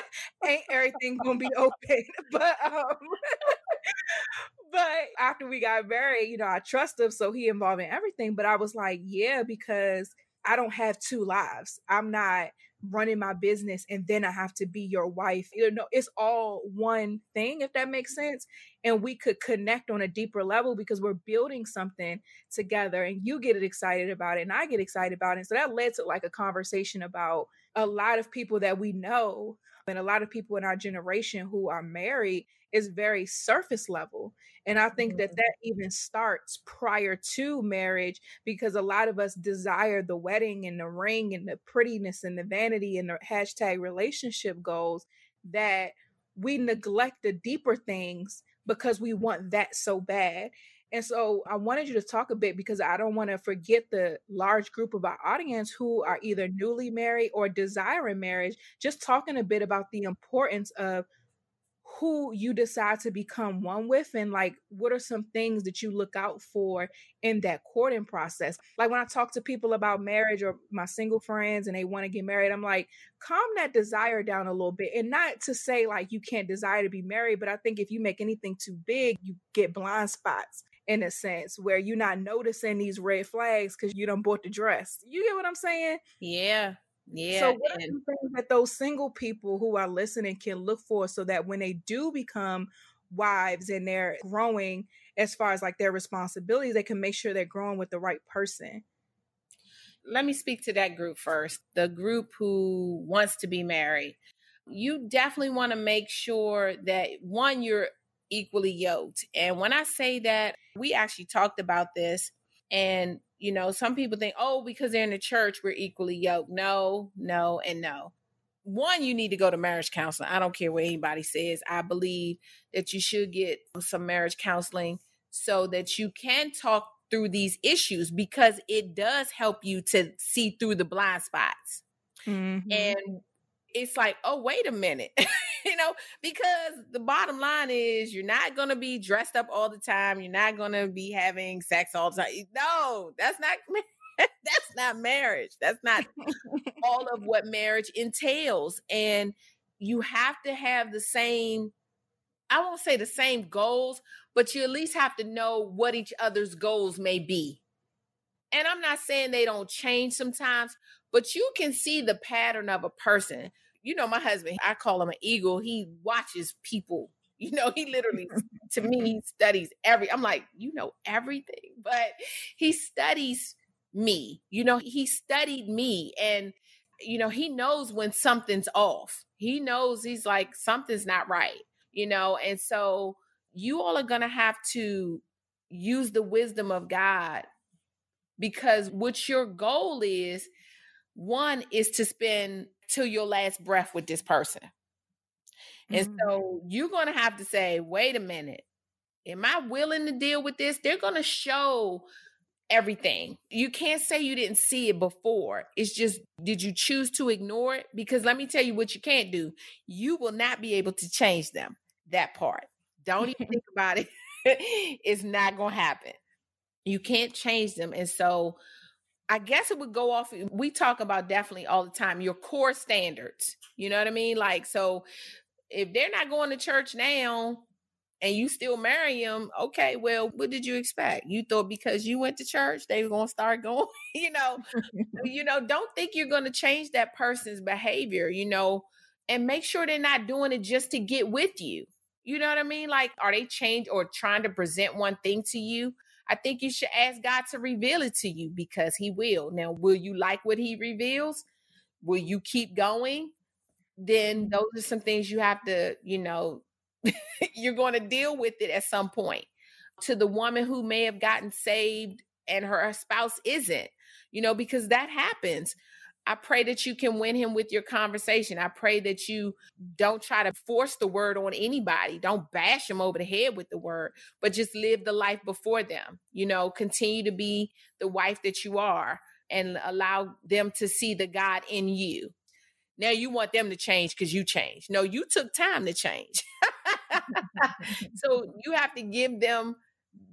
ain't everything gonna be open. But um but after we got married, you know, I trust him, so he involved in everything. But I was like, yeah, because I don't have two lives. I'm not running my business and then I have to be your wife. You know, it's all one thing, if that makes mm-hmm. sense. And we could connect on a deeper level because we're building something together and you get excited about it and I get excited about it. And so that led to like a conversation about a lot of people that we know and a lot of people in our generation who are married is very surface level. And I think mm-hmm. that that even starts prior to marriage because a lot of us desire the wedding and the ring and the prettiness and the vanity and the hashtag relationship goals that we neglect the deeper things because we want that so bad. And so I wanted you to talk a bit because I don't want to forget the large group of our audience who are either newly married or desiring marriage, just talking a bit about the importance of who you decide to become one with and like what are some things that you look out for in that courting process? Like when i talk to people about marriage or my single friends and they want to get married i'm like calm that desire down a little bit. And not to say like you can't desire to be married but i think if you make anything too big you get blind spots in a sense where you're not noticing these red flags because you don't bought the dress. You get what i'm saying? Yeah yeah. So what are some things that those single people who are listening can look for so that when they do become wives and they're growing as far as like their responsibilities, they can make sure they're growing with the right person? Let me speak to that group first. The group who wants to be married. You definitely want to make sure that one, you're equally yoked. And when I say that, we actually talked about this and you know, some people think, oh, because they're in the church, we're equally yoked. No, no, and no. One, you need to go to marriage counseling. I don't care what anybody says. I believe that you should get some marriage counseling so that you can talk through these issues because it does help you to see through the blind spots. Mm-hmm. And it's like, oh, wait a minute. you know, because the bottom line is you're not going to be dressed up all the time. You're not going to be having sex all the time. No, that's not that's not marriage. That's not all of what marriage entails. And you have to have the same I won't say the same goals, but you at least have to know what each other's goals may be. And I'm not saying they don't change sometimes, but you can see the pattern of a person you know, my husband, I call him an eagle. He watches people. You know, he literally, to me, he studies every. I'm like, you know, everything, but he studies me. You know, he studied me, and you know, he knows when something's off. He knows he's like something's not right. You know, and so you all are gonna have to use the wisdom of God because what your goal is one is to spend till your last breath with this person. And mm-hmm. so you're going to have to say, wait a minute, am I willing to deal with this? They're going to show everything. You can't say you didn't see it before. It's just, did you choose to ignore it? Because let me tell you what you can't do. You will not be able to change them, that part. Don't even think about it. it's not going to happen. You can't change them. And so I guess it would go off. We talk about definitely all the time your core standards. You know what I mean? Like, so if they're not going to church now and you still marry them, okay, well, what did you expect? You thought because you went to church, they were going to start going, you know, you know, don't think you're going to change that person's behavior, you know, and make sure they're not doing it just to get with you. You know what I mean? Like, are they changed or trying to present one thing to you? I think you should ask God to reveal it to you because He will. Now, will you like what He reveals? Will you keep going? Then mm-hmm. those are some things you have to, you know, you're going to deal with it at some point. To the woman who may have gotten saved and her spouse isn't, you know, because that happens. I pray that you can win him with your conversation. I pray that you don't try to force the word on anybody. Don't bash them over the head with the word, but just live the life before them. You know, continue to be the wife that you are and allow them to see the God in you. Now you want them to change because you changed. No, you took time to change. so you have to give them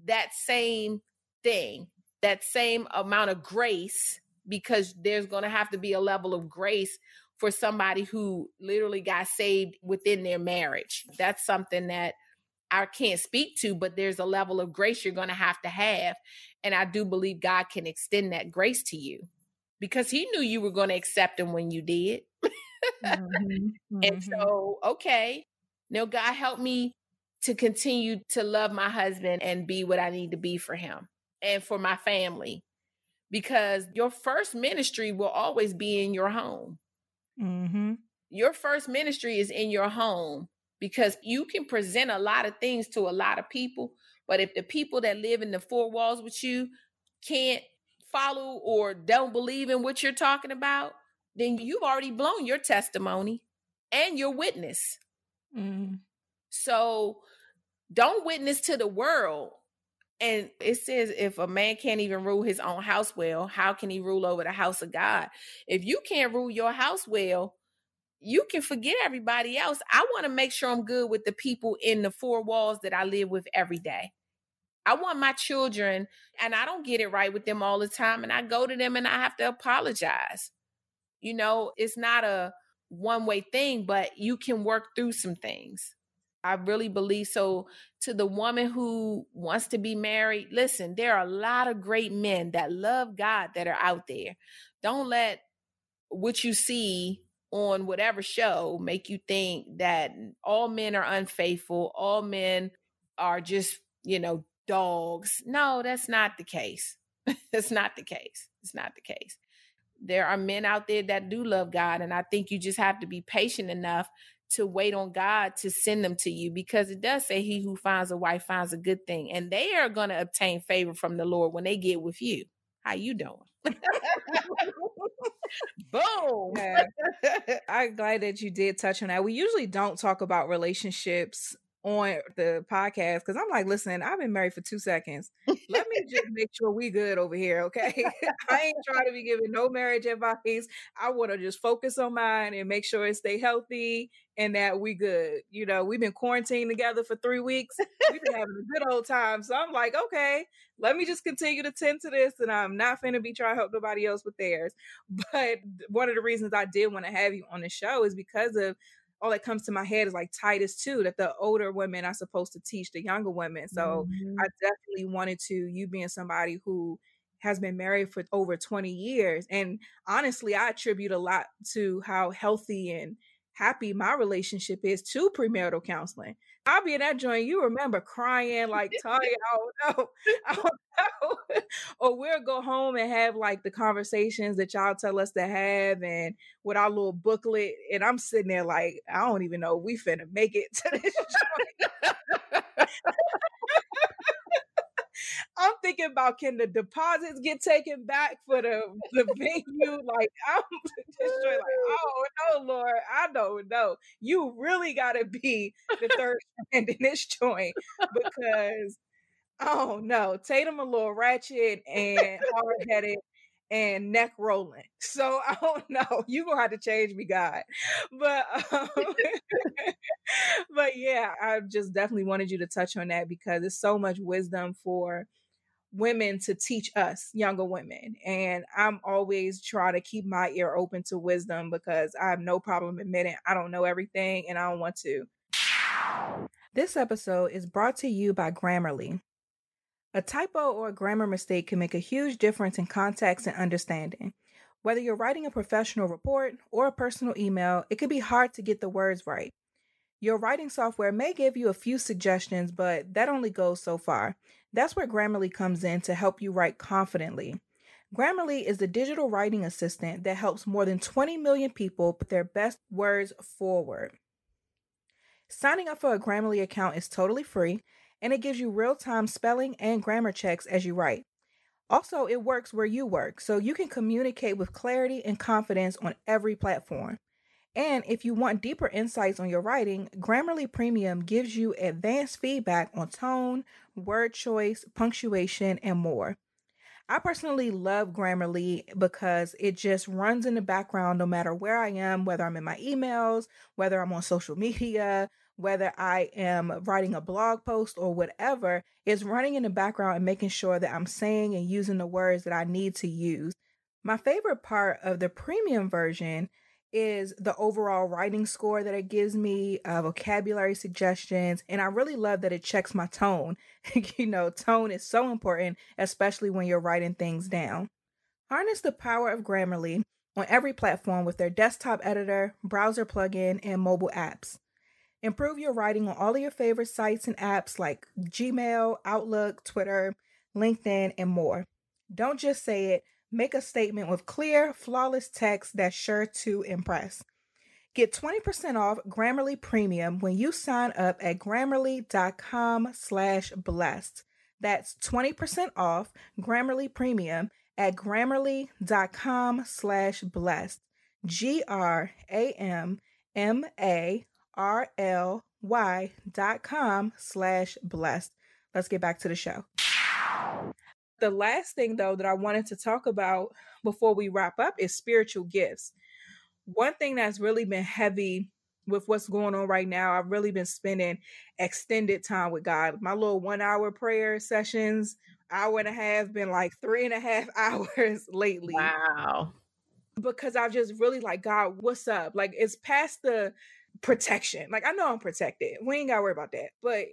that same thing, that same amount of grace because there's going to have to be a level of grace for somebody who literally got saved within their marriage. That's something that I can't speak to, but there's a level of grace you're going to have to have. And I do believe God can extend that grace to you because He knew you were going to accept Him when you did. mm-hmm. Mm-hmm. And so, okay, now God help me to continue to love my husband and be what I need to be for him and for my family because your first ministry will always be in your home. Mm-hmm. Your first ministry is in your home because you can present a lot of things to a lot of people. But if the people that live in the four walls with you can't follow or don't believe in what you're talking about, then you've already blown your testimony and your witness. Mm. So don't witness to the world and it says if a man can't even rule his own house well, how can he rule over the house of God? If you can't rule your house well, you can forget everybody else. I want to make sure I'm good with the people in the four walls that I live with every day. I want my children, and I don't get it right with them all the time. And I go to them and I have to apologize. You know, it's not a one way thing, but you can work through some things. I really believe so. To the woman who wants to be married, listen, there are a lot of great men that love God that are out there. Don't let what you see on whatever show make you think that all men are unfaithful, all men are just, you know, dogs. No, that's not the case. that's not the case. It's not the case. There are men out there that do love God, and I think you just have to be patient enough to wait on God to send them to you because it does say he who finds a wife finds a good thing and they are going to obtain favor from the Lord when they get with you. How you doing? Boom. Yeah. I'm glad that you did touch on that. We usually don't talk about relationships on the podcast because I'm like, listen, I've been married for two seconds. Let me just make sure we good over here, okay? I ain't trying to be giving no marriage advice. I want to just focus on mine and make sure it stay healthy and that we good. You know, we've been quarantined together for three weeks. We've been having a good old time. So I'm like, okay, let me just continue to tend to this, and I'm not finna be trying to help nobody else with theirs. But one of the reasons I did want to have you on the show is because of all that comes to my head is like Titus 2, that the older women are supposed to teach the younger women. So mm-hmm. I definitely wanted to, you being somebody who has been married for over 20 years. And honestly, I attribute a lot to how healthy and happy my relationship is to premarital counseling. I'll be in that joint. You remember crying like Tanya, I don't know. I don't know. or we'll go home and have like the conversations that y'all tell us to have and with our little booklet. And I'm sitting there like, I don't even know we finna make it to this joint. I'm thinking about can the deposits get taken back for the the venue? Like I'm just like, oh no, Lord, I don't know. You really gotta be the third hand in this joint because oh no, Tatum a little ratchet and hard headed and neck rolling. So I don't know. You gonna have to change me, God. But um, but yeah, I just definitely wanted you to touch on that because it's so much wisdom for women to teach us younger women and i'm always trying to keep my ear open to wisdom because i have no problem admitting i don't know everything and i don't want to. This episode is brought to you by grammarly. A typo or a grammar mistake can make a huge difference in context and understanding. Whether you're writing a professional report or a personal email it can be hard to get the words right your writing software may give you a few suggestions, but that only goes so far. That's where Grammarly comes in to help you write confidently. Grammarly is the digital writing assistant that helps more than 20 million people put their best words forward. Signing up for a Grammarly account is totally free and it gives you real time spelling and grammar checks as you write. Also, it works where you work, so you can communicate with clarity and confidence on every platform. And if you want deeper insights on your writing, Grammarly Premium gives you advanced feedback on tone, word choice, punctuation, and more. I personally love Grammarly because it just runs in the background no matter where I am, whether I'm in my emails, whether I'm on social media, whether I am writing a blog post or whatever, it's running in the background and making sure that I'm saying and using the words that I need to use. My favorite part of the premium version is the overall writing score that it gives me, uh, vocabulary suggestions, and I really love that it checks my tone. you know, tone is so important, especially when you're writing things down. Harness the power of Grammarly on every platform with their desktop editor, browser plugin, and mobile apps. Improve your writing on all of your favorite sites and apps like Gmail, Outlook, Twitter, LinkedIn, and more. Don't just say it Make a statement with clear, flawless text that's sure to impress. Get 20% off Grammarly Premium when you sign up at grammarly.com slash blessed. That's 20% off Grammarly Premium at grammarly.com slash blessed. G R A M M A R L Y dot com slash blessed. Let's get back to the show. The last thing, though, that I wanted to talk about before we wrap up is spiritual gifts. One thing that's really been heavy with what's going on right now, I've really been spending extended time with God. My little one hour prayer sessions, hour and a half, been like three and a half hours lately. Wow. Because I've just really like, God, what's up? Like, it's past the protection. Like, I know I'm protected. We ain't got to worry about that. But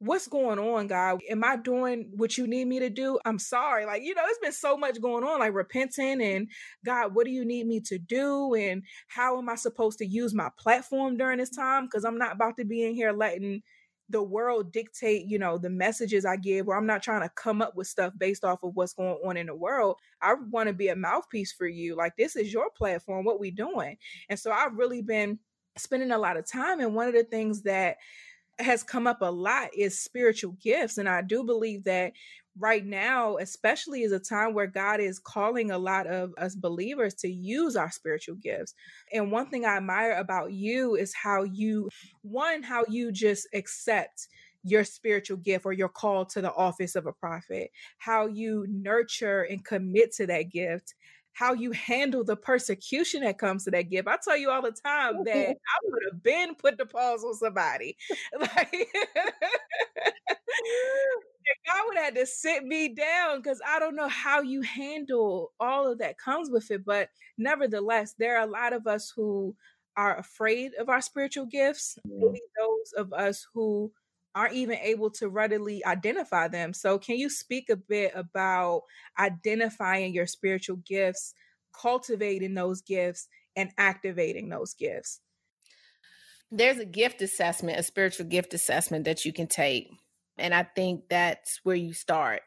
what's going on, God? Am I doing what you need me to do? I'm sorry. Like, you know, it's been so much going on, like repenting and God, what do you need me to do? And how am I supposed to use my platform during this time? Because I'm not about to be in here letting the world dictate, you know, the messages I give, or I'm not trying to come up with stuff based off of what's going on in the world. I want to be a mouthpiece for you. Like, this is your platform, what we doing. And so I've really been spending a lot of time. And one of the things that has come up a lot is spiritual gifts. And I do believe that right now, especially is a time where God is calling a lot of us believers to use our spiritual gifts. And one thing I admire about you is how you, one, how you just accept your spiritual gift or your call to the office of a prophet, how you nurture and commit to that gift, how you handle the persecution that comes to that gift. I tell you all the time that I would have been put the pause on somebody. Like God would have to sit me down because I don't know how you handle all of that comes with it. But nevertheless, there are a lot of us who are afraid of our spiritual gifts. Maybe those of us who aren't even able to readily identify them. So, can you speak a bit about identifying your spiritual gifts, cultivating those gifts, and activating those gifts? there's a gift assessment, a spiritual gift assessment that you can take. And I think that's where you start.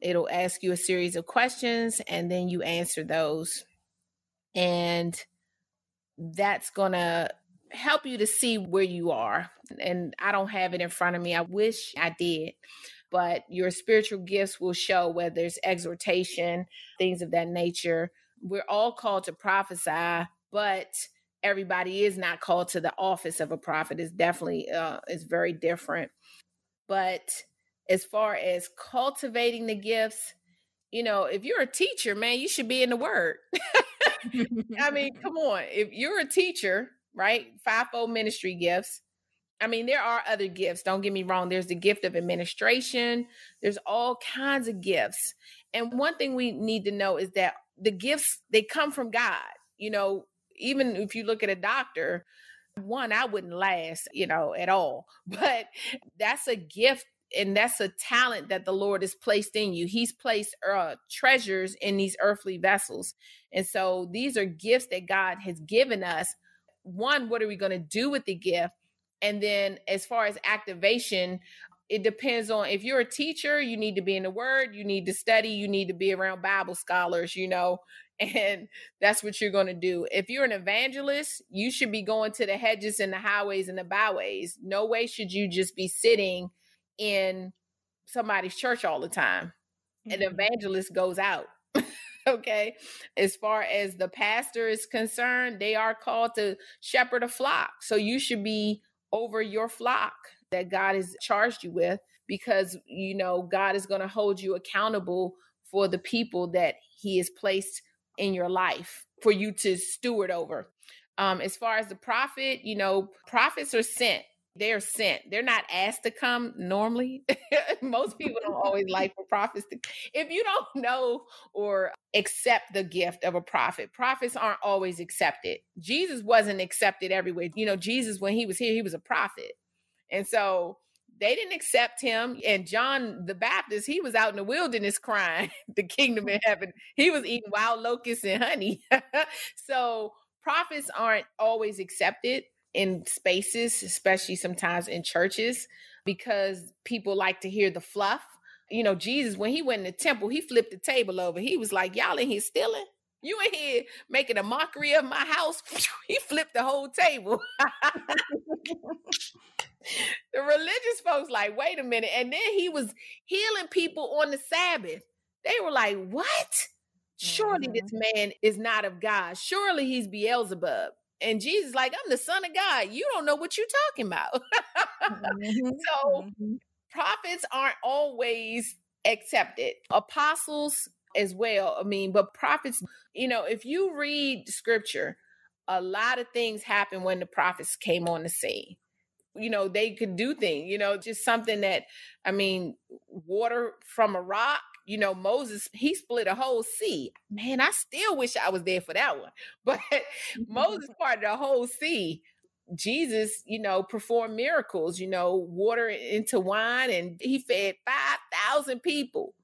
It'll ask you a series of questions and then you answer those. And that's going to help you to see where you are. And I don't have it in front of me. I wish I did. But your spiritual gifts will show whether it's exhortation, things of that nature. We're all called to prophesy, but everybody is not called to the office of a prophet. It's definitely uh, is very different. But as far as cultivating the gifts, you know, if you're a teacher, man, you should be in the word. I mean, come on. If you're a teacher, right? Fivefold ministry gifts. I mean, there are other gifts. Don't get me wrong. There's the gift of administration. There's all kinds of gifts. And one thing we need to know is that the gifts they come from God. You know, even if you look at a doctor, one I wouldn't last, you know, at all. But that's a gift and that's a talent that the Lord has placed in you. He's placed uh, treasures in these earthly vessels. And so these are gifts that God has given us. One, what are we going to do with the gift? And then as far as activation, it depends on if you're a teacher, you need to be in the word, you need to study, you need to be around Bible scholars, you know, and that's what you're going to do. If you're an evangelist, you should be going to the hedges and the highways and the byways. No way should you just be sitting in somebody's church all the time. Mm-hmm. An evangelist goes out. okay. As far as the pastor is concerned, they are called to shepherd a flock. So you should be over your flock that God has charged you with because you know God is going to hold you accountable for the people that he has placed in your life for you to steward over. Um, as far as the prophet, you know, prophets are sent they're sent. They're not asked to come normally. Most people don't always like for prophets to. If you don't know or accept the gift of a prophet, prophets aren't always accepted. Jesus wasn't accepted everywhere. You know, Jesus, when he was here, he was a prophet. And so they didn't accept him. And John the Baptist, he was out in the wilderness crying the kingdom of heaven. He was eating wild locusts and honey. so prophets aren't always accepted in spaces, especially sometimes in churches, because people like to hear the fluff. You know, Jesus, when he went in the temple, he flipped the table over. He was like, Y'all in here stealing? You in here making a mockery of my house? He flipped the whole table. the religious folks like, wait a minute. And then he was healing people on the Sabbath. They were like, what? Surely mm-hmm. this man is not of God. Surely he's Beelzebub. And Jesus, like, I'm the son of God. You don't know what you're talking about. mm-hmm. So mm-hmm. prophets aren't always accepted. Apostles as well. I mean, but prophets, you know, if you read scripture, a lot of things happened when the prophets came on the scene. You know, they could do things, you know, just something that, I mean, water from a rock you know, Moses, he split a whole sea. Man, I still wish I was there for that one. But mm-hmm. Moses parted a whole sea. Jesus, you know, performed miracles, you know, water into wine, and he fed 5,000 people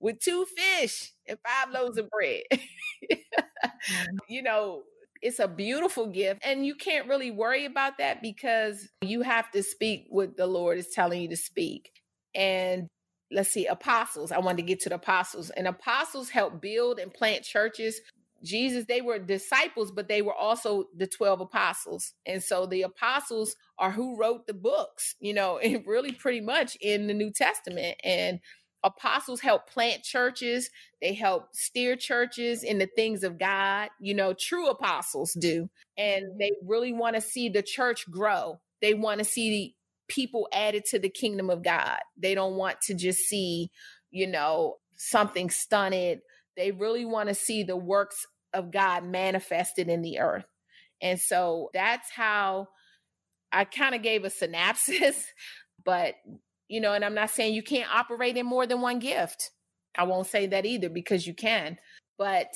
with two fish and five loaves of bread. Mm-hmm. you know, it's a beautiful gift. And you can't really worry about that because you have to speak what the Lord is telling you to speak. And let's see, apostles. I wanted to get to the apostles. And apostles help build and plant churches. Jesus, they were disciples, but they were also the 12 apostles. And so the apostles are who wrote the books, you know, and really pretty much in the New Testament. And apostles help plant churches, they help steer churches in the things of God, you know, true apostles do. And they really want to see the church grow. They want to see people added to the kingdom of God. They don't want to just see, you know, something stunted. They really want to see the works of God manifested in the earth. And so that's how I kind of gave a synopsis, but you know, and I'm not saying you can't operate in more than one gift. I won't say that either because you can, but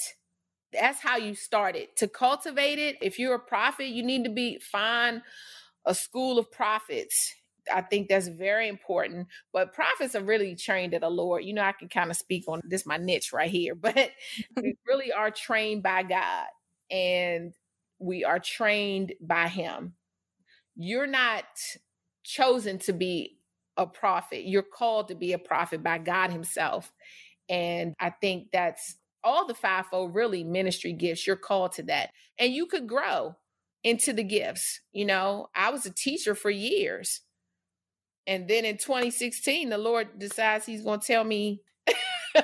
that's how you start it. To cultivate it, if you're a prophet, you need to be find a school of prophets I think that's very important. But prophets are really trained at the Lord. You know, I can kind of speak on this, my niche right here, but we really are trained by God and we are trained by Him. you're not chosen to be a prophet. You're called to be a prophet by God Himself. And I think that's all the fivefold really ministry gifts. You're called to that. And you could grow into the gifts. You know, I was a teacher for years. And then in 2016, the Lord decides He's going to tell me,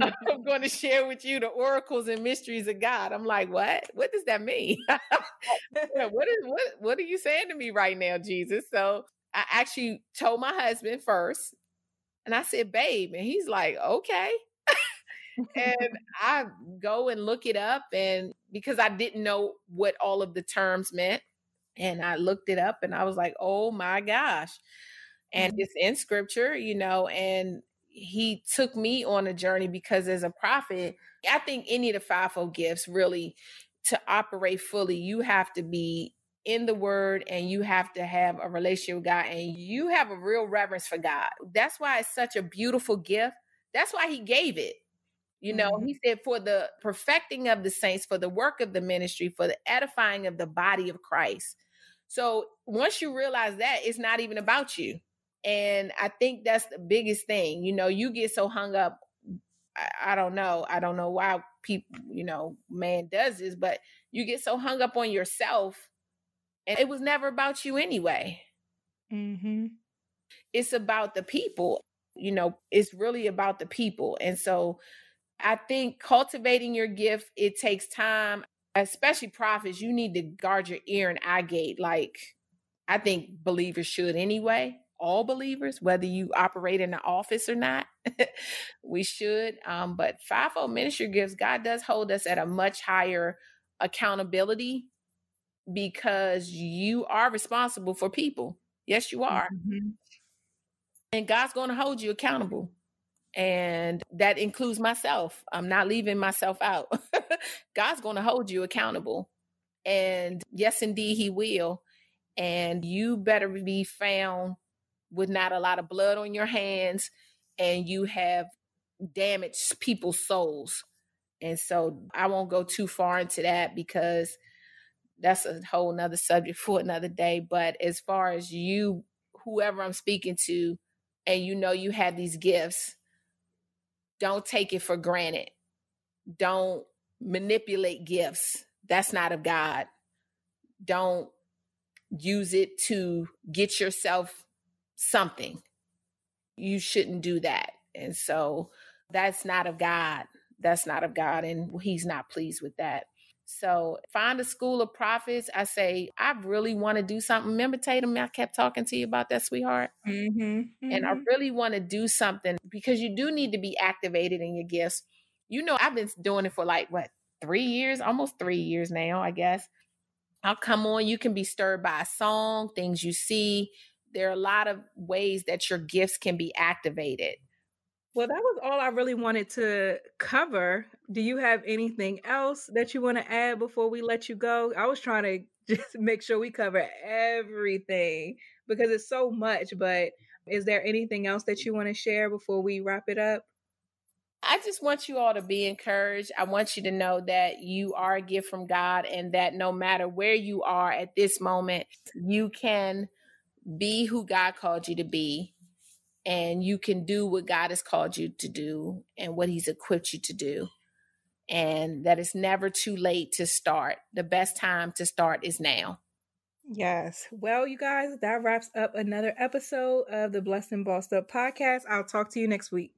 I'm going to share with you the oracles and mysteries of God. I'm like, what? What does that mean? what is what what are you saying to me right now, Jesus? So I actually told my husband first, and I said, babe, and he's like, okay. and I go and look it up, and because I didn't know what all of the terms meant, and I looked it up, and I was like, oh my gosh. And mm-hmm. it's in scripture, you know, and he took me on a journey because as a prophet, I think any of the fivefold gifts really to operate fully, you have to be in the word and you have to have a relationship with God and you have a real reverence for God. That's why it's such a beautiful gift. That's why he gave it. You know, mm-hmm. he said, for the perfecting of the saints, for the work of the ministry, for the edifying of the body of Christ. So once you realize that, it's not even about you. And I think that's the biggest thing. You know, you get so hung up. I, I don't know. I don't know why people, you know, man does this, but you get so hung up on yourself. And it was never about you anyway. Mm-hmm. It's about the people. You know, it's really about the people. And so I think cultivating your gift, it takes time, especially prophets. You need to guard your ear and eye gate. Like I think believers should anyway all believers, whether you operate in the office or not. we should. Um, but fivefold ministry gifts, God does hold us at a much higher accountability because you are responsible for people. Yes, you are. Mm-hmm. And God's going to hold you accountable. And that includes myself. I'm not leaving myself out. God's going to hold you accountable. And yes, indeed, He will. And you better be found with not a lot of blood on your hands and you have damaged people's souls. And so I won't go too far into that because that's a whole nother subject for another day. But as far as you, whoever I'm speaking to, and you know you have these gifts, don't take it for granted. Don't manipulate gifts. That's not of God. Don't use it to get yourself something. You shouldn't do that. And so that's not of God. That's not of God. And he's not pleased with that. So find a school of prophets. I say, I really want to do something. Remember, Tatum, I kept talking to you about that, sweetheart? Mm-hmm, mm-hmm. And I mm-hmm. really want to do something because you do need to be activated in your gifts. You know, I've been doing it for like, what, three years, almost three years now, I guess. I'll come on. You can be stirred by a song, things you see, there are a lot of ways that your gifts can be activated. Well, that was all I really wanted to cover. Do you have anything else that you want to add before we let you go? I was trying to just make sure we cover everything because it's so much, but is there anything else that you want to share before we wrap it up? I just want you all to be encouraged. I want you to know that you are a gift from God and that no matter where you are at this moment, you can be who God called you to be, and you can do what God has called you to do and what He's equipped you to do. And that it's never too late to start. The best time to start is now. Yes. Well, you guys, that wraps up another episode of the Blessed and Bossed Up podcast. I'll talk to you next week.